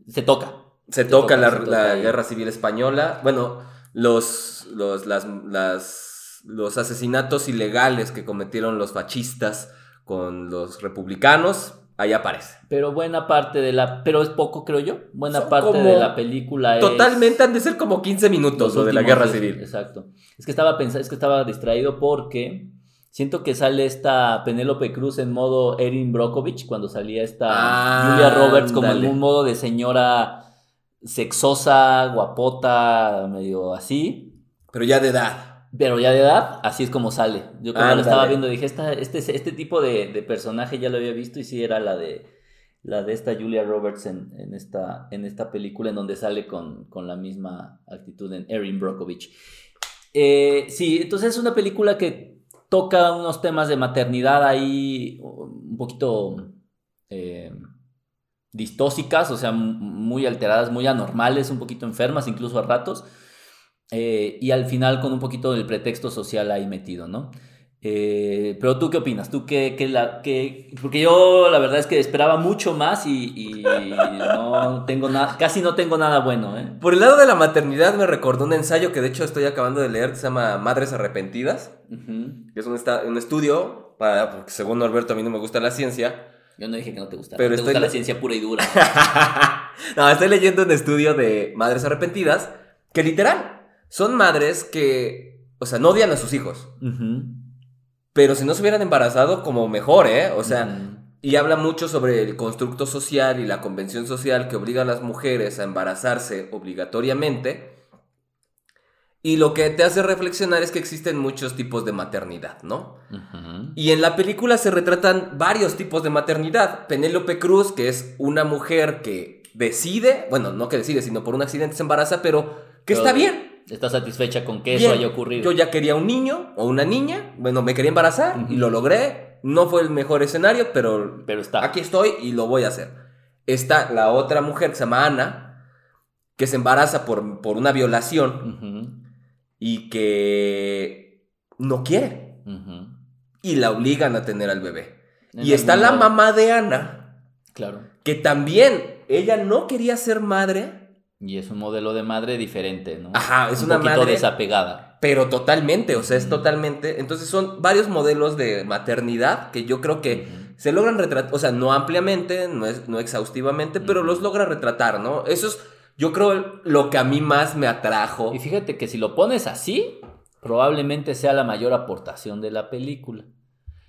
se toca. Se Se toca toca, la, se toca la guerra civil española. Bueno, los, los, las, las- los asesinatos ilegales que cometieron los fascistas con los republicanos, ahí aparece. Pero buena parte de la, pero es poco creo yo, buena Son parte de la película es... Totalmente han de ser como 15 minutos lo de la guerra civil. Exacto. Es que estaba pensando, es que estaba distraído porque siento que sale esta Penélope Cruz en modo Erin Brockovich cuando salía esta Ah, Julia Roberts como en un modo de señora sexosa, guapota, medio así. Pero ya de edad. Pero ya de edad, así es como sale. Yo cuando lo estaba viendo dije, esta, este, este tipo de, de personaje ya lo había visto y sí era la de la de esta Julia Roberts en, en esta, en esta película en donde sale con, con la misma actitud en Erin Brockovich. Eh, sí, entonces es una película que toca unos temas de maternidad ahí un poquito eh, distóxicas, o sea, muy alteradas, muy anormales, un poquito enfermas, incluso a ratos. Eh, y al final con un poquito del pretexto social ahí metido, ¿no? Eh, pero tú qué opinas? ¿Tú qué, qué la, qué- Porque yo la verdad es que esperaba mucho más y, y no tengo nada, casi no tengo nada bueno, ¿eh? Por el lado de la maternidad me recordó un ensayo que de hecho estoy acabando de leer que se llama Madres Arrepentidas, Ujú. que es un, esta- un estudio, para, porque según Norberto a mí no me gusta la ciencia, Yo no dije que no te gustara, Pero te estoy gusta la ciencia pura y dura. no, estoy leyendo un estudio de madres arrepentidas que literal son madres que, o sea, no odian a sus hijos, pero si no se hubieran embarazado, como mejor, ¿eh? O sea, y habla mucho sobre el constructo social y la convención social que obliga a las mujeres a embarazarse obligatoriamente. Y lo que te hace reflexionar es que existen muchos tipos de maternidad, ¿no? Ujú. Y en la película se retratan varios tipos de maternidad. Penélope Cruz, que es una mujer que decide, bueno, no que decide, sino por un accidente se embaraza, pero que Pero está bien. ¿Estás satisfecha con que Bien. eso haya ocurrido? Yo ya quería un niño o una niña, bueno, me quería embarazar y lo logré. No fue el mejor escenario, pero Pero está. aquí estoy y lo voy a hacer. Está la otra mujer que se llama Ana, que se embaraza por, por una violación y que no quiere. Y la obligan a tener al bebé. En Y está la mamá de Ana, Claro. que también ella no quería ser madre, Y es un modelo de madre diferente, ¿no? Ajá, es un una poquito madre- desapegada. Pero totalmente, o sea, es Ujú. totalmente. Entonces son varios modelos de maternidad que yo creo que se logran retratar, o sea, no ampliamente, no, es, no exhaustivamente, pero los logra retratar, ¿no? Eso es, yo creo, lo que a mí más me atrajo. Y fíjate que si lo pones así, probablemente sea la mayor aportación de la película.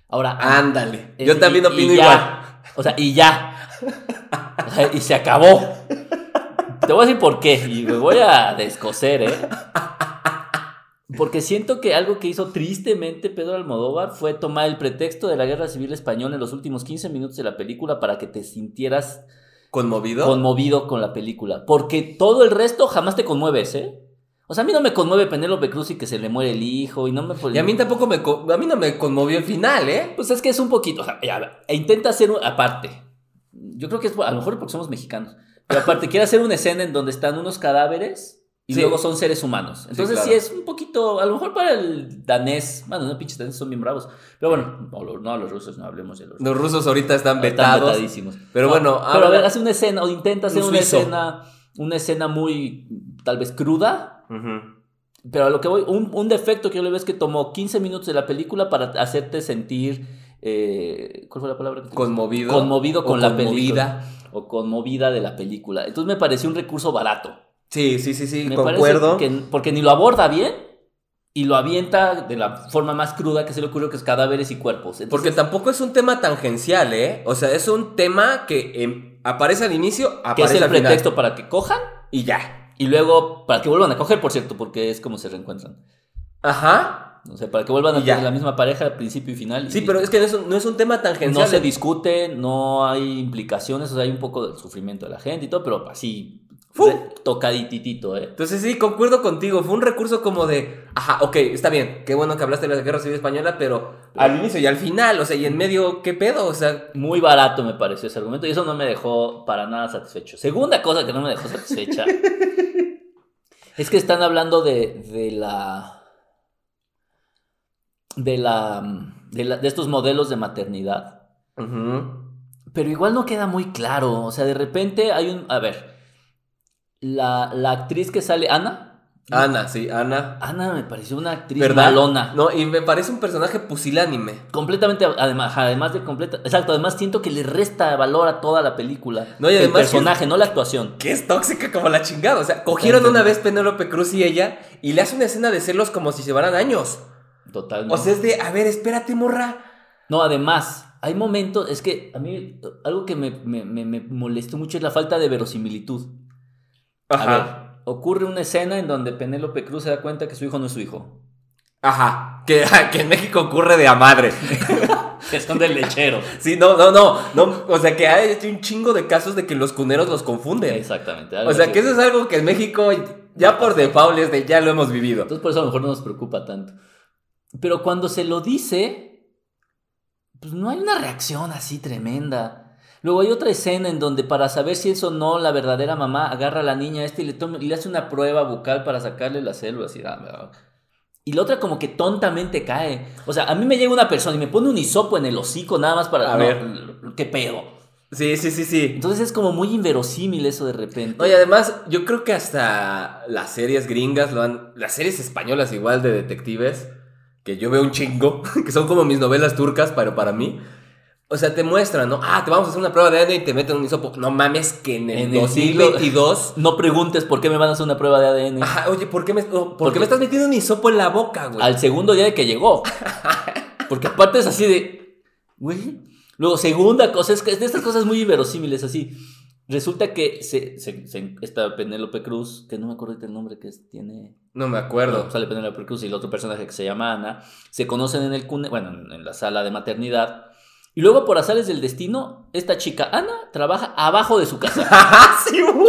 Ahora, Ándale, es- yo también y- y opino ya. igual. O sea, y ya. O sea, y se acabó. Te voy a decir por qué. Y me voy a descoser, ¿eh? Porque siento que algo que hizo tristemente Pedro Almodóvar fue tomar el pretexto de la Guerra Civil Española en los últimos 15 minutos de la película para que te sintieras ¿Conmovido? conmovido con la película. Porque todo el resto jamás te conmueves, ¿eh? O sea, a mí no me conmueve Penélope Cruz y que se le muere el hijo y no me... y a mí tampoco me, a mí no me conmovió el final, ¿eh? Pues es que es un poquito, o sea, ya, e intenta hacer aparte. Yo creo que es a lo mejor porque somos mexicanos. Pero aparte quiere hacer una escena en donde están unos cadáveres y Sí. luego son seres humanos. Entonces sí, claro. es un poquito, a lo mejor para el danés, bueno, no pinches daneses son bien bravos. Pero bueno, no, no, los rusos no hablemos de los rusos. Los rusos ahorita están Están vetados. vetadísimos. Pero No, bueno, pero a ver, hace una escena o intenta hacer Un una escena, una escena muy tal vez cruda, pero a lo que voy, un, un defecto que yo le veo es que tomó 15 minutos de la película para hacerte sentir. Eh, ¿Cuál fue la palabra? que? Conmovido. Conmovido con la película. O conmovida de la película. Entonces me pareció un recurso barato. Sí, sí, sí, sí, Me concuerdo. que, porque ni lo aborda bien y lo avienta de la forma más cruda que se le ocurrió, que es cadáveres y cuerpos. Porque tampoco es un tema tangencial, ¿eh? O sea, es un tema que em, aparece al inicio, que aparece es el al final. pretexto para que cojan Y ya. y luego para que vuelvan a coger, por cierto, porque es como se reencuentran. Ajá. O sea, para que vuelvan a tener la misma pareja al principio y final. y Sí, pero es que no es un, no es un tema tangencial. No se discute, no hay implicaciones, o sea, hay un poco del sufrimiento de la gente y todo, pero así, Fu. re- tocadititito, ¿eh? Entonces sí, concuerdo contigo. Fue un recurso como de, ajá, ok, está bien. Qué bueno que hablaste de la Guerra Civil Española, pero al inicio y al final, o sea, y en medio, ¿qué pedo? O sea, Muy barato me pareció ese argumento y eso no me dejó para nada satisfecho. Segunda cosa que no me dejó satisfecha es que están hablando de, de la. De la, de la. de estos modelos de maternidad. Pero igual no queda muy claro. O sea, de repente hay un. A ver. La, la actriz que sale, Ana. Ana, sí, Ana. Ana me pareció una actriz ¿Verdad? malona. No, y me parece un personaje pusilánime. Completamente, además, además de completa. Exacto, además siento que le resta valor a toda la película. No, y el además personaje, no la actuación. Que es tóxica como la chingada. O sea, cogieron una vez Penélope Cruz y ella y le hace una escena de celos como si llevaran años. Totalmente. O sea, es de, a ver, espérate, morra. no, además, hay momentos, es que a mí algo que me, me, me- me molestó mucho es la falta de verosimilitud. A ver, ocurre una escena en donde Penélope Cruz se da cuenta que su hijo no es su hijo. Ajá. Que, que en México ocurre de a madre. Que son del lechero. Sí, no, no, no, no. O sea, que hay un chingo de casos de que los cuneros los confunden. Exactamente. O sea, que eso es algo que en México ya por default es de ya lo hemos vivido. Entonces por eso a lo mejor no nos preocupa tanto. Pero cuando se lo dice, pues no hay una reacción así tremenda. Luego hay otra escena en donde para saber si es o no la verdadera mamá, agarra a la niña esta y le, toma- y le hace una prueba bucal para sacarle las células y da- Y la otra como que tontamente cae. O sea, a mí me llega una persona y me pone un hisopo en el hocico nada más para... A no, ver. ¿Qué pedo? Sí, sí, sí, sí. Entonces es como muy inverosímil eso de repente. No, y además, yo creo que hasta las series gringas lo han. Las series españolas, igual de detectives, que yo veo un chingo, que son como mis novelas turcas, pero para mí. O sea, te muestran, ¿no? Ah, te vamos a hacer una prueba de ADN y te meten un hisopo. No mames, que en el, En el siglo- 2022. No preguntes por qué me van a hacer una prueba de ADN. Ajá, oye, ¿por qué, me, oh, ¿por Porque- qué me estás metiendo un hisopo en la boca, güey? al segundo día de que llegó. Porque aparte es así de, güey. Luego, segunda cosa, es que es de estas cosas muy inverosímiles, así. Resulta que se, se- se- esta Penélope Cruz, que no me acuerdo el nombre que es- tiene. No me acuerdo. Sale Penélope Cruz y el otro personaje que se llama Ana. Se conocen en el cune, bueno, en, la sala de maternidad. Y luego, por azares del destino, esta chica Ana trabaja abajo de su casa. sí, güey.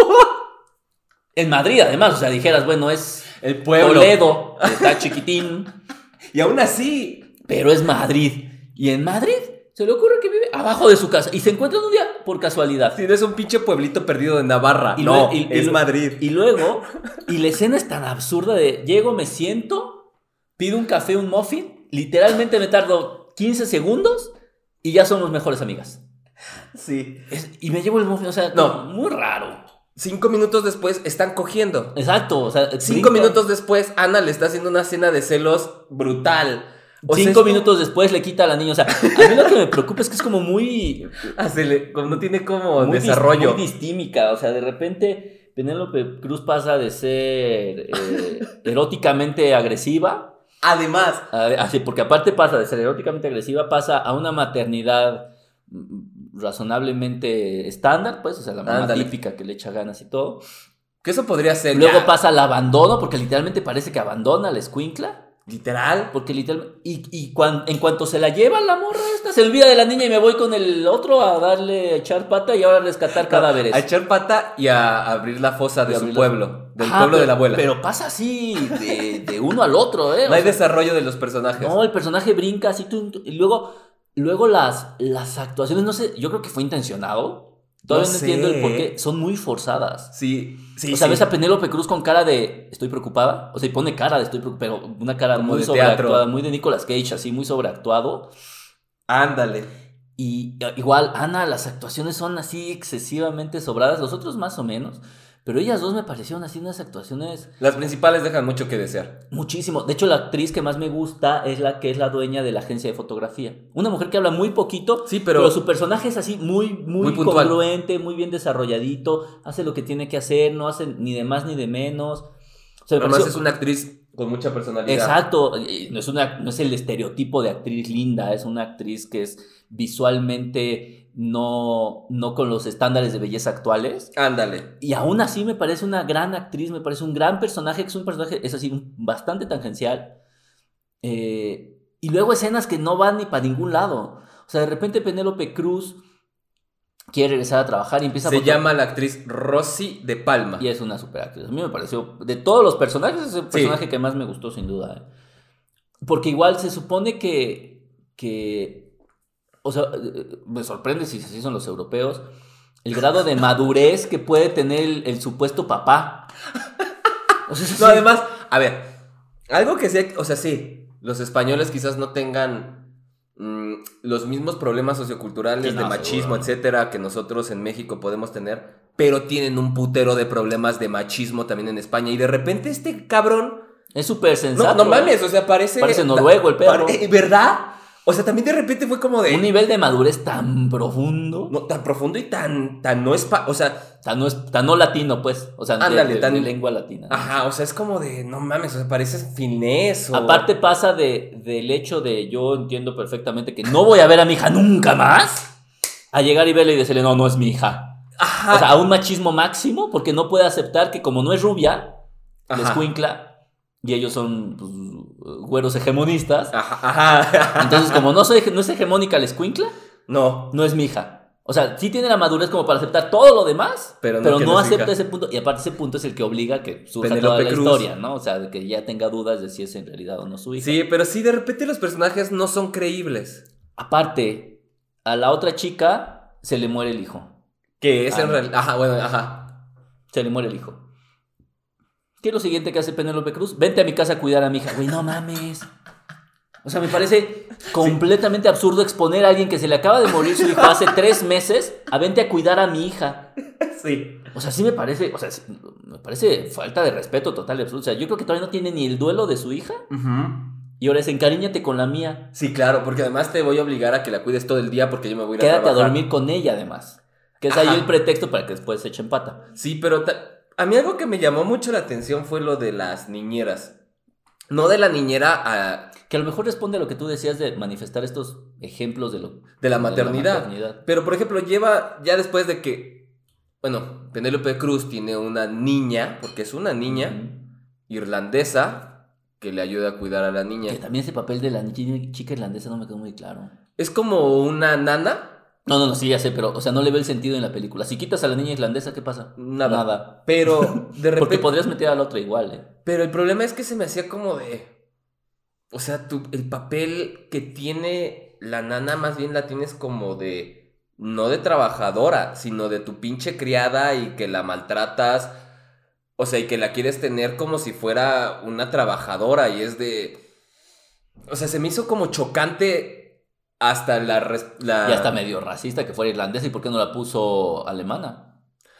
En Madrid, además. O sea, dijeras, bueno, es El pueblo. Toledo, está chiquitín. Y aún así. pero es Madrid. Y en Madrid se le ocurre que vive abajo de su casa y se encuentran un día por casualidad. Si no es un pinche pueblito perdido de Navarra. Y no, y- y es lu- Madrid. Y luego, y la escena es tan absurda de llego, me siento, pido un café, un muffin, literalmente me tardo 15 segundos y ya somos mejores amigas. Sí. Es- y me llevo el muffin, o sea, No. muy raro. Cinco minutos después están cogiendo. Exacto, o sea, Cinco minutos después, Ana le está haciendo una escena de celos brutal. O sea, Cinco como- minutos después le quita a la niña. O sea, a mí lo que me preocupa es que es como muy. Ah, se le- como no tiene como muy dis- desarrollo. Muy distímica. O sea, de repente Penélope Cruz pasa de ser eh, eróticamente agresiva. Además, a- así, porque aparte pasa de ser eróticamente agresiva, pasa a una maternidad razonablemente estándar, pues, o sea, la mamá típica que le echa ganas y todo. que eso podría ser Luego ya, pasa al abandono, porque literalmente parece que abandona a la escuincla. Literal. Porque literalmente. Y, y cuan- en cuanto se la lleva la morra esta, se olvida de la niña y me voy con el otro a darle a echar pata y ahora a rescatar cadáveres. A echar pata y a abrir la fosa de su la- pueblo, del Ajá, pueblo pero- de la abuela. Pero pasa así de, de uno al otro, ¿eh? no O hay sea, desarrollo de los personajes. no, el personaje brinca así. y luego, luego las, las actuaciones, no sé, yo creo que fue intencionado. Todavía No no, entiendo el por qué. Son muy forzadas. Sí, sí. o sea, sí. ves a Penélope Cruz con cara de estoy preocupada. O sea, y pone cara de estoy preocupada, pero una cara Como muy sobreactuada, teatro. muy de Nicolas Cage, así, muy sobreactuado. Ándale. Y igual, Ana, las actuaciones son así excesivamente sobradas, los otros más o menos. Pero ellas dos me parecieron así unas actuaciones Las principales dejan mucho que desear. muchísimo. De hecho, la actriz que más me gusta es la que es la dueña de la agencia de fotografía. Una mujer que habla muy poquito, Sí, pero, pero, su personaje es así muy, muy, congruente, muy bien desarrolladito, hace lo que tiene que hacer, no hace ni de más ni de menos. O sea, me además pareció- es una actriz con mucha personalidad. Exacto, no es, una, no es el estereotipo de actriz linda, es una actriz que es visualmente no, no con los estándares de belleza actuales. Ándale. Y aún así me parece una gran actriz, me parece un gran personaje, que es un personaje, es así, bastante tangencial. Eh, y luego escenas que no van ni para ningún lado. O sea, de repente Penélope Cruz quiere regresar a trabajar y empieza a Se llama la actriz Rosy de Palma. y es una super actriz. A mí me pareció, de todos los personajes, es el personaje que más me gustó sin duda. ¿eh? Porque igual se supone que, que, o sea, eh, me sorprende si así son los europeos, el grado de madurez que puede tener el, el supuesto papá. O sea, No, sí, además, a ver, algo que sea, o sea, sí, los españoles quizás no tengan mm, los mismos problemas socioculturales de no, machismo, seguro. etcétera, que nosotros en México podemos tener, pero tienen un putero de problemas de machismo también en España. Y de repente este cabrón. es súper No, sensato. no ¿eh? mames, o sea, parece. Parece noruego el perro. ¿Verdad? O sea, también de repente fue como de. Un nivel de madurez tan profundo, no, tan profundo y tan, tan no es. o sea, tan, no es- tan no latino, pues. O sea, Ándale, de, tan- de lengua latina. ¿no? ajá, o sea, es como de. No mames, o sea, parece finés. O... Aparte pasa de, del hecho de yo entiendo perfectamente que no voy a ver a mi hija nunca más, a llegar y verle y decirle, no, no es mi hija. Ajá. O sea, a un machismo máximo porque no puede aceptar que como no es rubia, Ajá. les cuincla y ellos son pues, güeros hegemonistas. Ajá, ajá. Entonces, como no, soy, no es hegemónica la escuincla, No. no es mi hija. O sea, sí tiene la madurez como para aceptar todo lo demás, Pero pero no que no acepta hija. ese punto. Y aparte ese punto es el que obliga a que surja Penélope toda la Cruz. historia, ¿no? O sea, de que ya tenga dudas de si es en realidad o no su hija. Sí, pero sí, de repente los personajes no son creíbles. Aparte, a la otra chica se le muere el hijo. Que es en Ah. realidad. Ajá, bueno, ajá. Se le muere el hijo. ¿Qué es lo siguiente que hace Penélope Cruz? Vente a mi casa a cuidar a mi hija. Güey, no mames. O sea, me parece completamente absurdo exponer a alguien que se le acaba de morir su hijo hace tres meses a vente a cuidar a mi hija. Sí. O sea, sí me parece, o sea, sí, me parece falta de respeto total y absoluto. O sea, yo creo que todavía no tiene ni el duelo de su hija y ahora es encariñate con la mía. Sí, claro, porque además te voy a obligar a que la cuides todo el día porque yo me voy a a Quédate a trabajar. dormir con ella además. Que es ahí el pretexto para que después se echen pata. Sí, pero a mí algo que me llamó mucho la atención fue lo de las niñeras. No de la niñera a- Que a lo mejor responde a lo que tú decías de manifestar estos ejemplos de lo de la maternidad. maternidad. Pero, por ejemplo, lleva ya después de que, bueno, Penélope Cruz tiene una niña, porque es una niña irlandesa que le ayuda a cuidar a la niña. Que también ese papel de la chica irlandesa no me quedó muy claro. Es como una nana. No, no, no, sí, ya sé, pero, o sea, no le veo el sentido en la película. Si quitas a la niña irlandesa, ¿qué pasa? Nada. Nada. Pero de repente. Porque podrías meter a la otra igual, ¿eh? Pero el problema es que se me hacía como de. O sea, tu, el papel que tiene la nana más bien la tienes como de. No de trabajadora, sino de tu pinche criada y que la maltratas. O sea, y que la quieres tener como si fuera una trabajadora y es de. O sea, se me hizo como chocante hasta la. res- la... Y hasta medio racista que fuera irlandesa. ¿Y por qué no la puso alemana?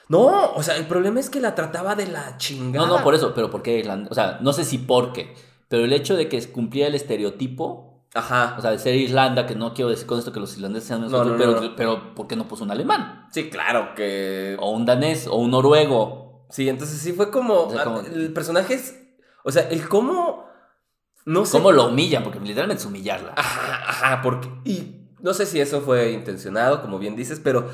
No, o sea, el problema es que la trataba de la chingada. No, no, por eso, pero ¿por qué Irlanda? O sea, no sé si por qué, pero el hecho de que cumplía el estereotipo, Ajá. o sea, de ser Irlanda, que no quiero decir con esto que los irlandeses sean No, nosotros, no, pero, no, no. pero ¿por qué no puso un alemán? Sí, claro que. O un danés, o un noruego. Sí, entonces sí fue como. O sea, como- El personaje es. O sea, el cómo. No sé. ¿Cómo lo humillan? Porque literalmente es humillarla. Ajá, ajá, porque. Y no sé si eso fue intencionado, como bien dices, pero.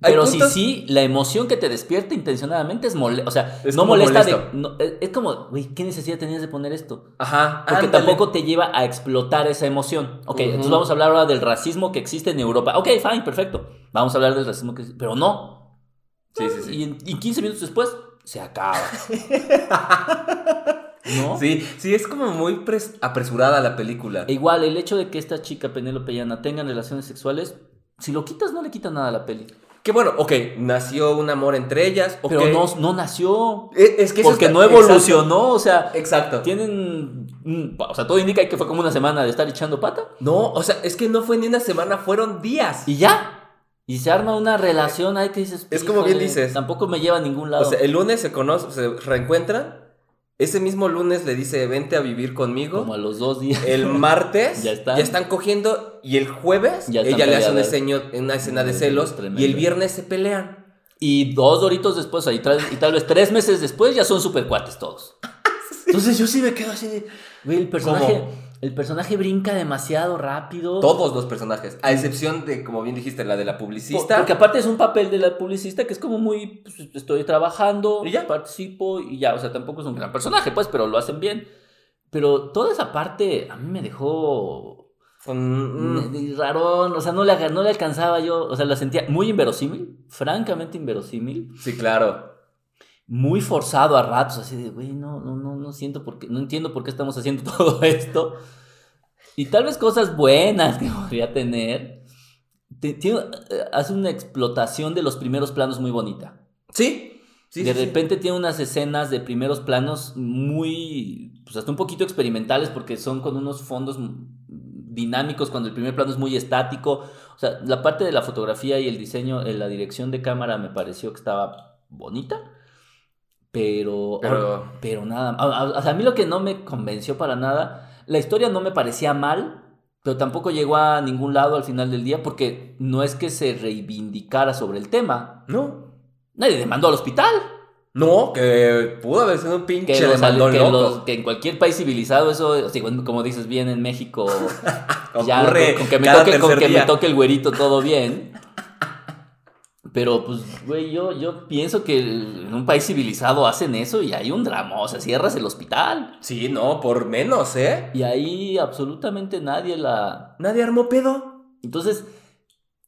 Pero sí, puntos- sí, la emoción que te despierta intencionadamente es molesta. O sea, Es no molesta molesto. de. no, es, como, güey, ¿qué necesidad tenías de poner esto? Ajá. Porque ándale. tampoco te lleva a explotar esa emoción. Ok, entonces vamos a hablar ahora del racismo que existe en Europa. Ok, fine, perfecto. Vamos a hablar del racismo que existe. Pero no. Sí, sí, sí. Y, y 15 minutos después, se acaba. ¿No? Sí, sí, es como muy pres- apresurada la película. E igual, el hecho de que esta chica Penélope Llana tengan relaciones sexuales, si lo quitas, no le quita nada a la peli. Que bueno, ok, nació un amor entre ellas. ok. Pero no, no nació. Es, es que eso Porque está- no evolucionó. O sea, Exacto. tienen. mm, O sea, todo indica que fue como una semana de estar echando pata. No, o sea, es que no fue ni una semana, fueron días. Y ya. Y se arma una relación ahí que dices. Es como bien "Híjole, dices. Tampoco me lleva a ningún lado. O sea, el lunes se conocen, se reencuentran. Ese mismo lunes le dice, vente a vivir conmigo. como a los dos días. El martes Ya están. cogiendo y el jueves Ya ella le hace una, escena- una escena de Mm, celos tremendo. y el viernes se pelean. Y dos doritos después, tal, y tal vez tres meses después, ya son super cuates todos. Entonces yo sí me quedo así de. Güey, el personaje. ¿Cómo? El personaje brinca demasiado rápido. Todos los personajes, a excepción de, como bien dijiste, la de la publicista. Porque aparte es un papel de la publicista que es como muy. pues, estoy trabajando, ¿Y ya? participo y ya. O sea, tampoco es un gran personaje, pues, pero lo hacen bien. Pero toda esa parte a mí me dejó. Mm, rarón. O sea, no le, no le alcanzaba yo. O sea, la sentía muy inverosímil. Francamente inverosímil. sí, claro. Muy forzado a ratos, así de, güey, no, no, no, no siento por qué, no entiendo por qué estamos haciendo todo esto. Y tal vez cosas buenas que podría tener. Te- tiene- eh, hace una explotación de los primeros planos muy bonita. Sí, sí, de sí, sí. repente tiene unas escenas de primeros planos muy, pues hasta un poquito experimentales porque son con unos fondos dinámicos cuando el primer plano es muy estático. O sea, la parte de la fotografía y el diseño, eh, la dirección de cámara me pareció que estaba bonita. Pero, Pero- pero nada, o sea, a mí lo que no me convenció para nada, la historia no me parecía mal, pero tampoco llegó a ningún lado al final del día porque no es que se reivindicara sobre el tema. No. Nadie demandó al hospital. No, que pudo haber sido un pinche Que, los- demandón que loco. los- que en cualquier país civilizado eso, o sea, bueno, como dices bien en México, ya Ocurre con, con que, me toque, con que me toque el güerito todo bien. Pero pues, güey, yo, yo pienso que en un país civilizado hacen eso y hay un drama, o sea, cierras el hospital. Sí, no, por menos, ¿eh? Y ahí absolutamente nadie la... Nadie armó pedo. Entonces,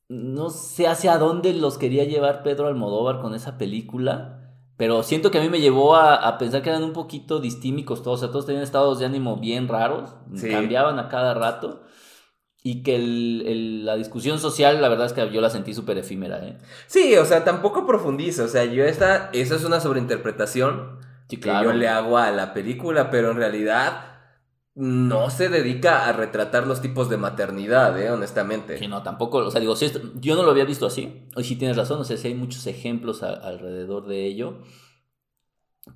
no sé hacia dónde los quería llevar Pedro Almodóvar con esa película. Pero siento que a mí me llevó a, a pensar que eran un poquito distímicos todos. O sea, todos tenían estados de ánimo bien raros. Sí. Cambiaban a cada rato. Y que el- el- la discusión social, la verdad es que yo la sentí súper efímera, ¿eh? Sí, o sea, tampoco profundiza. O sea, yo esta, esa es una sobreinterpretación Sí, que yo le hago a la película, pero en realidad no se dedica a retratar los tipos de maternidad, ¿eh? Honestamente. Sí, no, tampoco, o sea, digo, si esto- yo no lo había visto así. Hoy sí tienes razón, o sea, sí hay muchos ejemplos a- alrededor de ello.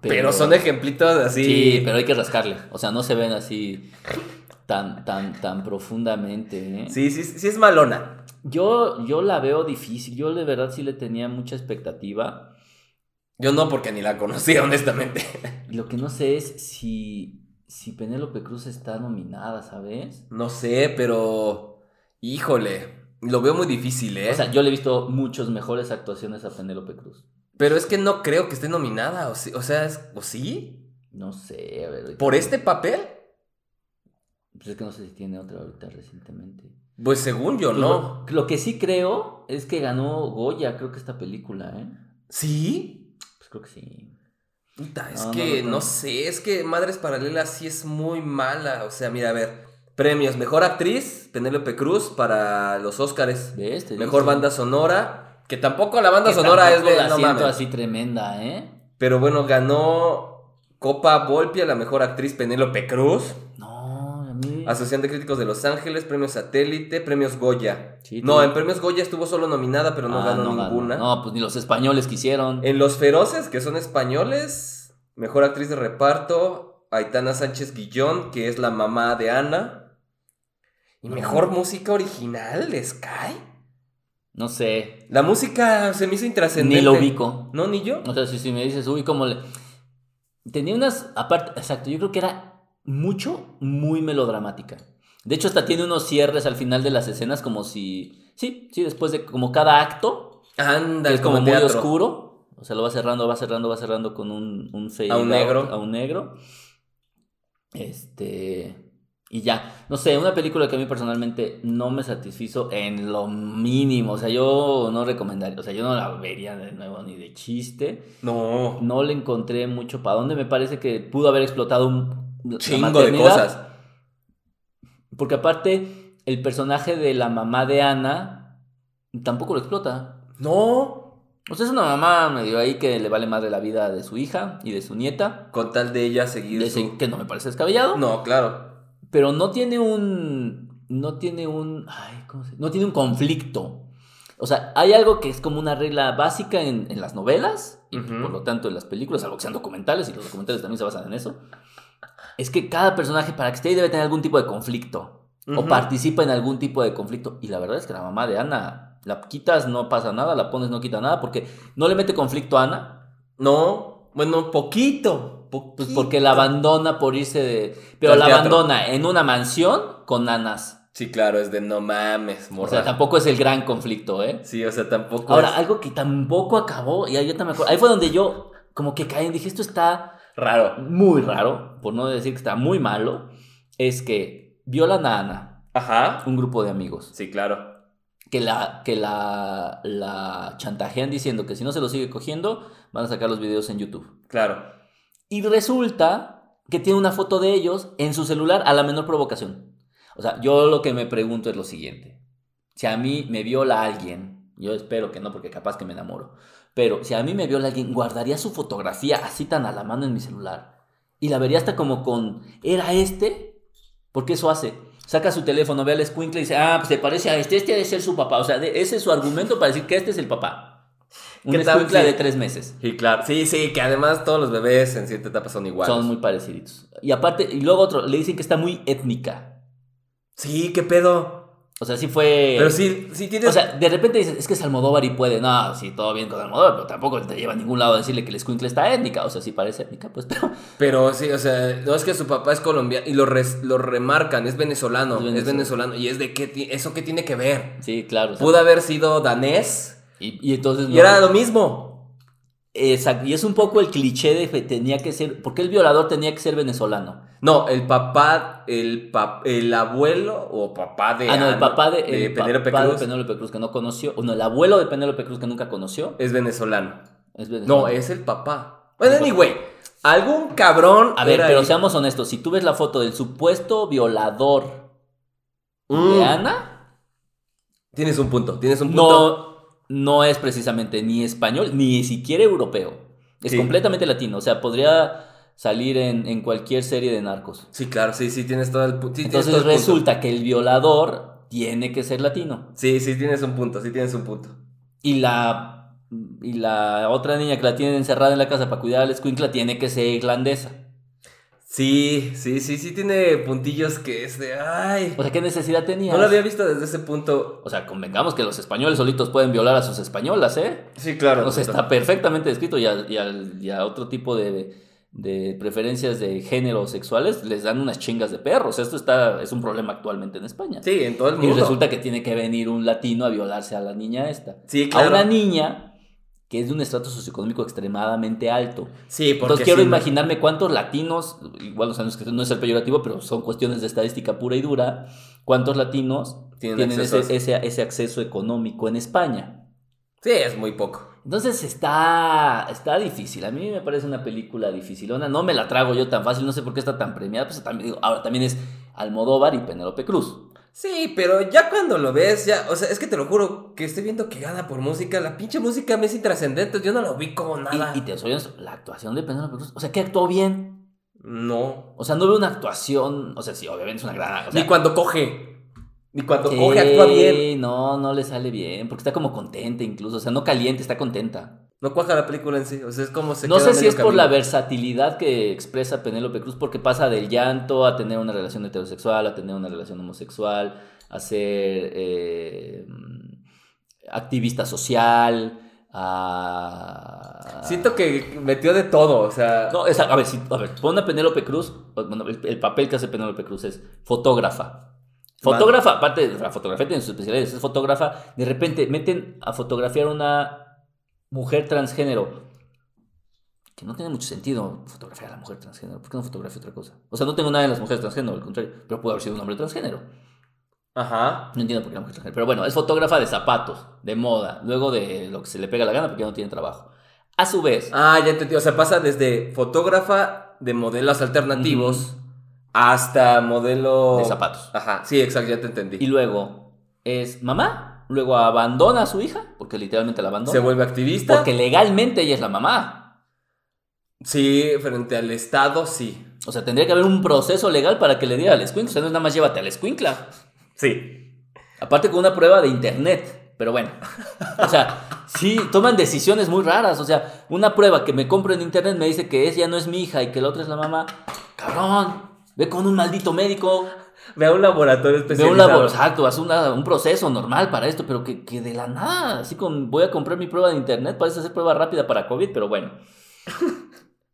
pero... son ejemplitos así. Sí, pero hay que rascarle. O sea, no se ven así tan, tan, tan profundamente. ¿eh? Sí, sí, sí es malona. Yo, yo la veo difícil. Yo de verdad sí le tenía mucha expectativa. Yo no, porque ni la conocía, honestamente. Lo que no sé es si, si Penélope Cruz está nominada, ¿sabes? No sé, pero. Híjole. Lo veo muy difícil, ¿eh? O sea, yo le he visto muchas mejores actuaciones a Penélope Cruz. pero es que no creo que esté nominada. O, sí- o sea, es- ¿o sí? No sé, a ver. ¿Por este papel? Pues es que no sé si tiene otra ahorita recientemente. Pues según yo, Pues no. Lo, lo que sí creo es que ganó Goya, creo que esta película, ¿eh? ¿Sí? Pues creo que sí. Puta, es No, que no, sé, es que Madres Paralelas sí es muy mala. O sea, mira, a ver. Premios: Mejor Actriz, Penélope Cruz para los Óscares. Mejor Banda Sonora. Que tampoco la banda que sonora es de. la siento así tremenda, ¿eh? Pero bueno, ganó Copa Volpi a la mejor actriz Penélope Cruz. No, Asociación de Críticos de Los Ángeles, Premios Satélite, Premios Goya. Sí, no, en Premios Goya estuvo solo nominada, pero no Ah, ganó ganó. ninguna. No, pues ni los españoles quisieron. En Los Feroces, que son españoles, mejor actriz de reparto, Aitana Sánchez Guillón, que es la mamá de Ana. Y mejor música original, ¿les cae? No sé. La música se me hizo intrascendente. Ni lo ubico. ¿No, ni yo? O sea, si, si me dices, uy, cómo le. Tenía unas. Aparte, exacto, yo creo que era mucho, muy melodramática. De hecho, hasta tiene unos cierres al final de las escenas, como si. Sí, sí, después de. Como cada acto, Anda, que es como muy teatro. oscuro. O sea, lo va cerrando, va cerrando, va cerrando con un, un fade A un out, negro. A un negro. Este. Y ya. No sé, una película que a mí personalmente no me satisfizo en lo mínimo. O sea, yo no recomendaría. O sea, yo no la vería de nuevo ni de chiste. No, No le encontré mucho para dónde. Me parece que pudo haber explotado un chingo de cosas. Porque aparte, el personaje de la mamá de Ana tampoco lo explota. No, O sea, es una mamá medio ahí que le vale madre la vida de su hija y de su nieta. con tal de ella seguir de su... Que no me parece descabellado. No, claro. Pero no tiene un. No tiene un. Ay, ¿cómo se- No tiene un conflicto. O sea, hay algo que es como una regla básica en, en las novelas, y por lo tanto en las películas, algo que sean documentales, y los documentales también se basan en eso. Es que cada personaje, para que esté ahí, debe tener algún tipo de conflicto. O participa en algún tipo de conflicto. Y la verdad es que la mamá de Ana, la quitas, no pasa nada, la pones, no quita nada, porque no le mete conflicto a Ana. No, bueno, poquito. poquito. Pues porque la abandona por irse de. Pero la teatro. abandona en una mansión con nanas. Sí, claro, es de no mames, morra. O sea, tampoco es el gran conflicto, ¿eh? Sí, o sea, tampoco Ahora, es algo que tampoco acabó, y ahí, yo también me acuerdo, ahí fue donde yo como que caí dije, esto está raro. muy raro, por no decir que está muy malo, es que violan a Ana, Ajá. un grupo de amigos, Sí, claro. que la, que la, la chantajean diciendo que si no se lo sigue cogiendo, van a sacar los videos en YouTube. Claro. Y resulta que tiene una foto de ellos en su celular a la menor provocación. O sea, yo lo que me pregunto es lo siguiente. Si a mí me viola alguien, yo espero que no porque capaz que me enamoro, pero si a mí me viola alguien, guardaría su fotografía así tan a la mano en mi celular y la vería hasta como con, ¿era este? Porque eso hace. Saca su teléfono, ve al escuincle y dice, ah, pues se parece a este, este debe ser su papá. O sea, de- ese es su argumento para decir que este es el papá. Un ¿Qué tal escuincle si- de tres meses. Sí, claro. Sí, sí, que además todos los bebés en cierta etapa son iguales. Son muy parecidos. Y aparte, y luego otro, le dicen que está muy étnica. Sí, qué pedo. O sea, sí fue. Pero sí, sí tienes. O sea, de repente dices, es que es Almodóvar y puede. No, sí, todo bien con Almodóvar, pero tampoco te lleva a ningún lado a decirle que el escuincle está étnica. O sea, sí parece étnica, pues, pero. Pero sí, o sea, no es que su papá es colombiano y lo, res- lo remarcan, es venezolano, Es es venezolano. Y es de qué, eso qué tiene que ver. Sí, claro. o sea, Pudo haber sido danés y, y entonces. y era lo mismo. Exacto. Y es un poco el cliché de que tenía que ser. ¿Por qué el violador tenía que ser venezolano? No, el papá, el, pap- el abuelo o papá de. ah, no, el papá de, de el Penélope papá Cruz de Penélope Cruz que no conoció. No, el abuelo de Penélope Cruz que nunca conoció. es venezolano. Es venezolano. No, es el papá. Bueno, anyway, algún cabrón. A ver, pero ahí. seamos honestos. Si tú ves la foto del supuesto violador Mm, de Ana. Tienes un punto, tienes un punto. no, no es precisamente ni español ni siquiera europeo. Es Sí. completamente latino. O sea, podría salir en, en cualquier serie de narcos. Sí, claro, sí, sí, tienes todo el, sí, Entonces todo el punto. resulta que el violador tiene que ser latino. Sí, sí, tienes un punto, sí, tienes un punto. Y la, y la otra niña que la tienen encerrada en la casa para cuidar al escuincla tiene que ser irlandesa. Sí, sí, sí, sí, tiene puntillos que es de. ¡Ay! O sea, ¿qué necesidad tenía? No lo había visto desde ese punto. O sea, convengamos que los españoles solitos pueden violar a sus españolas, ¿eh? Sí, claro. O sea, está perfectamente descrito y a, y al- y a otro tipo de, de preferencias de género sexuales les dan unas chingas de perros. Esto está, es un problema actualmente en España. Sí, en todo el y mundo. resulta que tiene que venir un latino a violarse a la niña esta. Sí, A claro. una niña que es de un estrato socioeconómico extremadamente alto. Sí, porque. Entonces quiero sí, imaginarme cuántos latinos, igual sea, no es que no es el peyorativo, pero son cuestiones de estadística pura y dura, cuántos latinos Tienen tienen, ese, a- ese, ese acceso económico en España. Sí, es muy poco. Entonces está, está difícil. A mí me parece una película dificilona. No me la trago yo tan fácil. No sé por qué está tan premiada. Pues también, digo, ahora también es Almodóvar y Penélope Cruz. Sí, pero ya cuando lo ves, ya. O sea, es que te lo juro que estoy viendo que gana por música. La pinche música me es intrascendente. Yo no lo vi como nada. Y, y te soy honesto, la actuación de Penélope Cruz. O sea, que actuó bien. No. O sea, no veo una actuación. O sea, sí, obviamente es una gran. O sea, Ni cuando coge. Ni cuando sí, coge actúa bien. No, no le sale bien. Porque está como contenta incluso. O sea, no caliente, está contenta. No cuaja la película en sí. O sea, es como se No queda sé si es por la versatilidad que expresa Penélope Cruz, porque pasa del llanto a tener una relación heterosexual, a tener una relación homosexual, a ser eh, activista social, a... Siento que metió de todo. O sea. No, a ver, si, a ver, pon a Penélope Cruz, bueno, el, el papel que hace Penélope Cruz es fotógrafa. Fotógrafa, aparte de la fotografía tiene sus especialidades, es fotógrafa, de repente meten a fotografiar una mujer transgénero. Que no tiene mucho sentido fotografiar a la mujer transgénero. ¿Por qué no fotografía otra cosa? O sea, no tengo nada en las mujeres transgénero, al contrario, pero puede haber sido un hombre transgénero. Ajá. No entiendo por qué la mujer transgénero. Pero bueno, es fotógrafa de zapatos, de moda, luego de lo que se le pega la gana porque ya no tiene trabajo. A su vez, Ah, ya entendí. O sea, pasa desde fotógrafa de modelos alternativos hasta modelo. de zapatos. Ajá, sí, exacto, ya te entendí. Y luego es mamá, luego abandona a su hija, porque literalmente la abandona. Se vuelve activista. Porque legalmente ella es la mamá. Sí, frente al Estado, sí. O sea, tendría que haber un proceso legal para que le diera al escuincla. O sea, no es nada más llévate al escuincla. Sí. Aparte con una prueba de internet. Pero bueno. O sea, sí, toman decisiones muy raras. O sea, una prueba que me compro en internet me dice que ella no es mi hija y que la otra es la mamá. Cabrón, ve con un maldito médico. Ve a un laboratorio Ve especializado. un labor, exacto, haz una- un proceso normal para esto, pero que, que de la nada, así con voy a comprar mi prueba de internet, parece ser prueba rápida para COVID, pero bueno.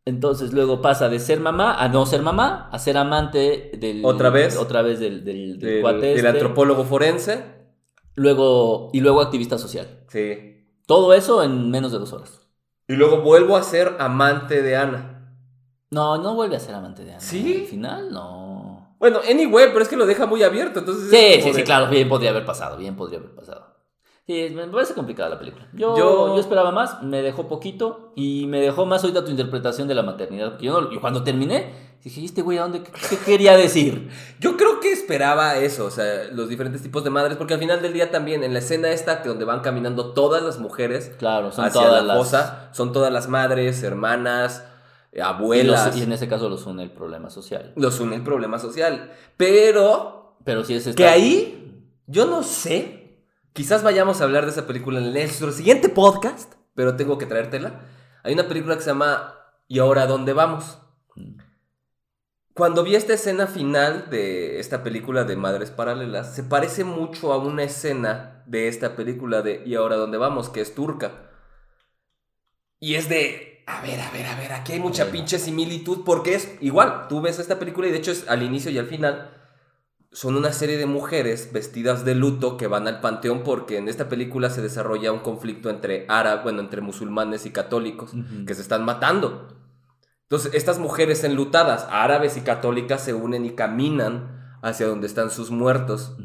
Entonces luego pasa de ser mamá a no ser mamá, a ser amante del... ¿Otra vez? Otra vez del, del, del Del, cuate del este. antropólogo forense. Luego, y luego activista social. Sí. Todo eso en menos de dos horas. Y luego vuelvo a ser amante de Ana. No, no vuelve a ser amante de Ana. ¿Sí? Al final, no. Bueno, anyway, pero es que lo deja muy abierto, entonces... Sí, sí, sí, de- claro, bien podría haber pasado, bien podría haber pasado. Sí, me parece complicada la película. Yo, Yo- yo... esperaba más, me dejó poquito y me dejó más ahorita tu interpretación de la maternidad. Yo, no- yo cuando terminé, dije, ¿y este güey a dónde? ¿Qué, qué quería decir? Yo creo que esperaba eso, o sea, los diferentes tipos de madres, porque al final del día también, en la escena esta, que donde van caminando todas las mujeres Claro, son hacia todas la las... fosa, son todas las madres, hermanas, y, los- abuelas. y en ese caso los une el problema social. Los une el problema social. Pero Pero sí es esta- que ahí, yo no sé, quizás vayamos a hablar de esa película en nuestro siguiente podcast, pero tengo que traértela. Hay una película que se llama ¿Y ahora dónde vamos? Mm. Cuando vi esta escena final de esta película de Madres Paralelas, se parece mucho a una escena de esta película de ¿Y ahora dónde vamos? que es turca. Y es de, a ver, a ver, a ver, aquí hay mucha pinche similitud porque es igual, tú ves esta película y de hecho es al inicio y al final son una serie de mujeres vestidas de luto que van al panteón porque en esta película se desarrolla un conflicto entre árabes, bueno, entre musulmanes y católicos que se están matando. Entonces, estas mujeres enlutadas, árabes y católicas, se unen y caminan hacia donde están sus muertos.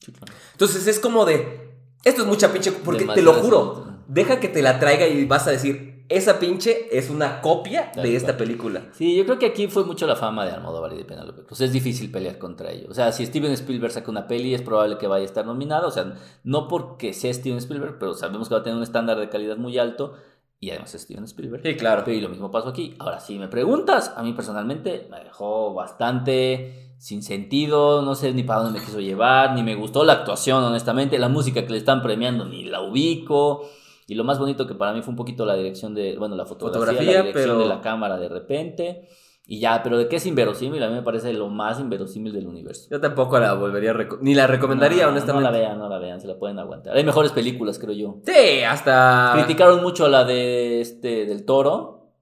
Sí, claro. Entonces, es como de, esto es mucha pinche, porque te lo juro, deja que te la traiga y vas a decir, esa pinche es una copia de esta película. Sí, yo creo que aquí fue mucho la fama de Almodóvar y de Penélope Cruz. Es difícil pelear contra ellos. O sea, si Steven Spielberg saca una peli, es probable que vaya a estar nominada. O sea, no porque sea Steven Spielberg, pero sabemos que va a tener un estándar de calidad muy alto. Y además es Steven Spielberg. Sí, claro. Y lo mismo pasó aquí. Ahora, si me preguntas, a mí personalmente me dejó bastante sin sentido. No sé ni para dónde me quiso llevar, ni me gustó la actuación, honestamente. La música que le están premiando ni la ubico. Y lo más bonito que para mí fue un poquito la dirección de, bueno, la fotografía, Fotografía, la dirección pero- de la cámara de repente. Y ya, pero de qué es inverosímil, a mí me parece lo más inverosímil del universo. Yo tampoco la volvería a ni la recomendaría, No, honestamente. No la vean, no la vean, se la pueden aguantar. Hay mejores películas, creo yo. Sí, hasta... Criticaron mucho la de este del toro.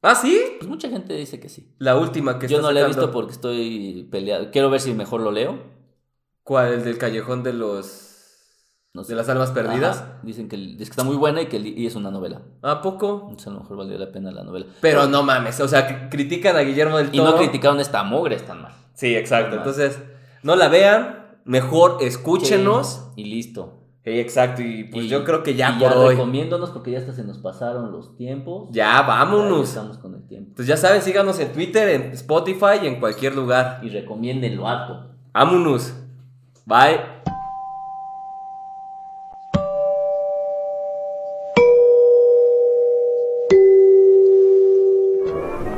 Ah, sí. Pues mucha gente dice que sí. La última que Yo no la he visto porque estoy peleado. Quiero ver si mejor lo leo. ¿Cuál? ¿El del callejón de los... No sé. de las almas perdidas? Ajá. Dicen que, que está muy buena y que y es una novela. ¿A poco? Entonces a lo mejor valdría la pena la novela. Pero no mames, o sea, cri- critican a Guillermo del Y Toro. no criticaron esta mogre, están mal. Sí, exacto. Entonces, no la vean, mejor escúchenos. Sí, Y listo. Sí, exacto, y pues Y- yo creo que ya y por hoy. recomiéndonos porque ya hasta se nos pasaron los tiempos. Ya, Ya vámonos. estamos con el tiempo. Entonces ya saben, síganos en Twitter, en Spotify y en cualquier lugar. Y recomiéndenlo harto. Vámonos. Bye.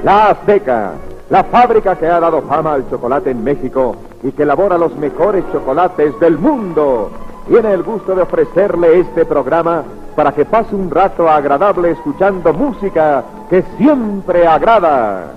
La Azteca, la fábrica que ha dado fama al chocolate en México y que elabora los mejores chocolates del mundo, tiene el gusto de ofrecerle este programa para que pase un rato agradable escuchando música que siempre agrada.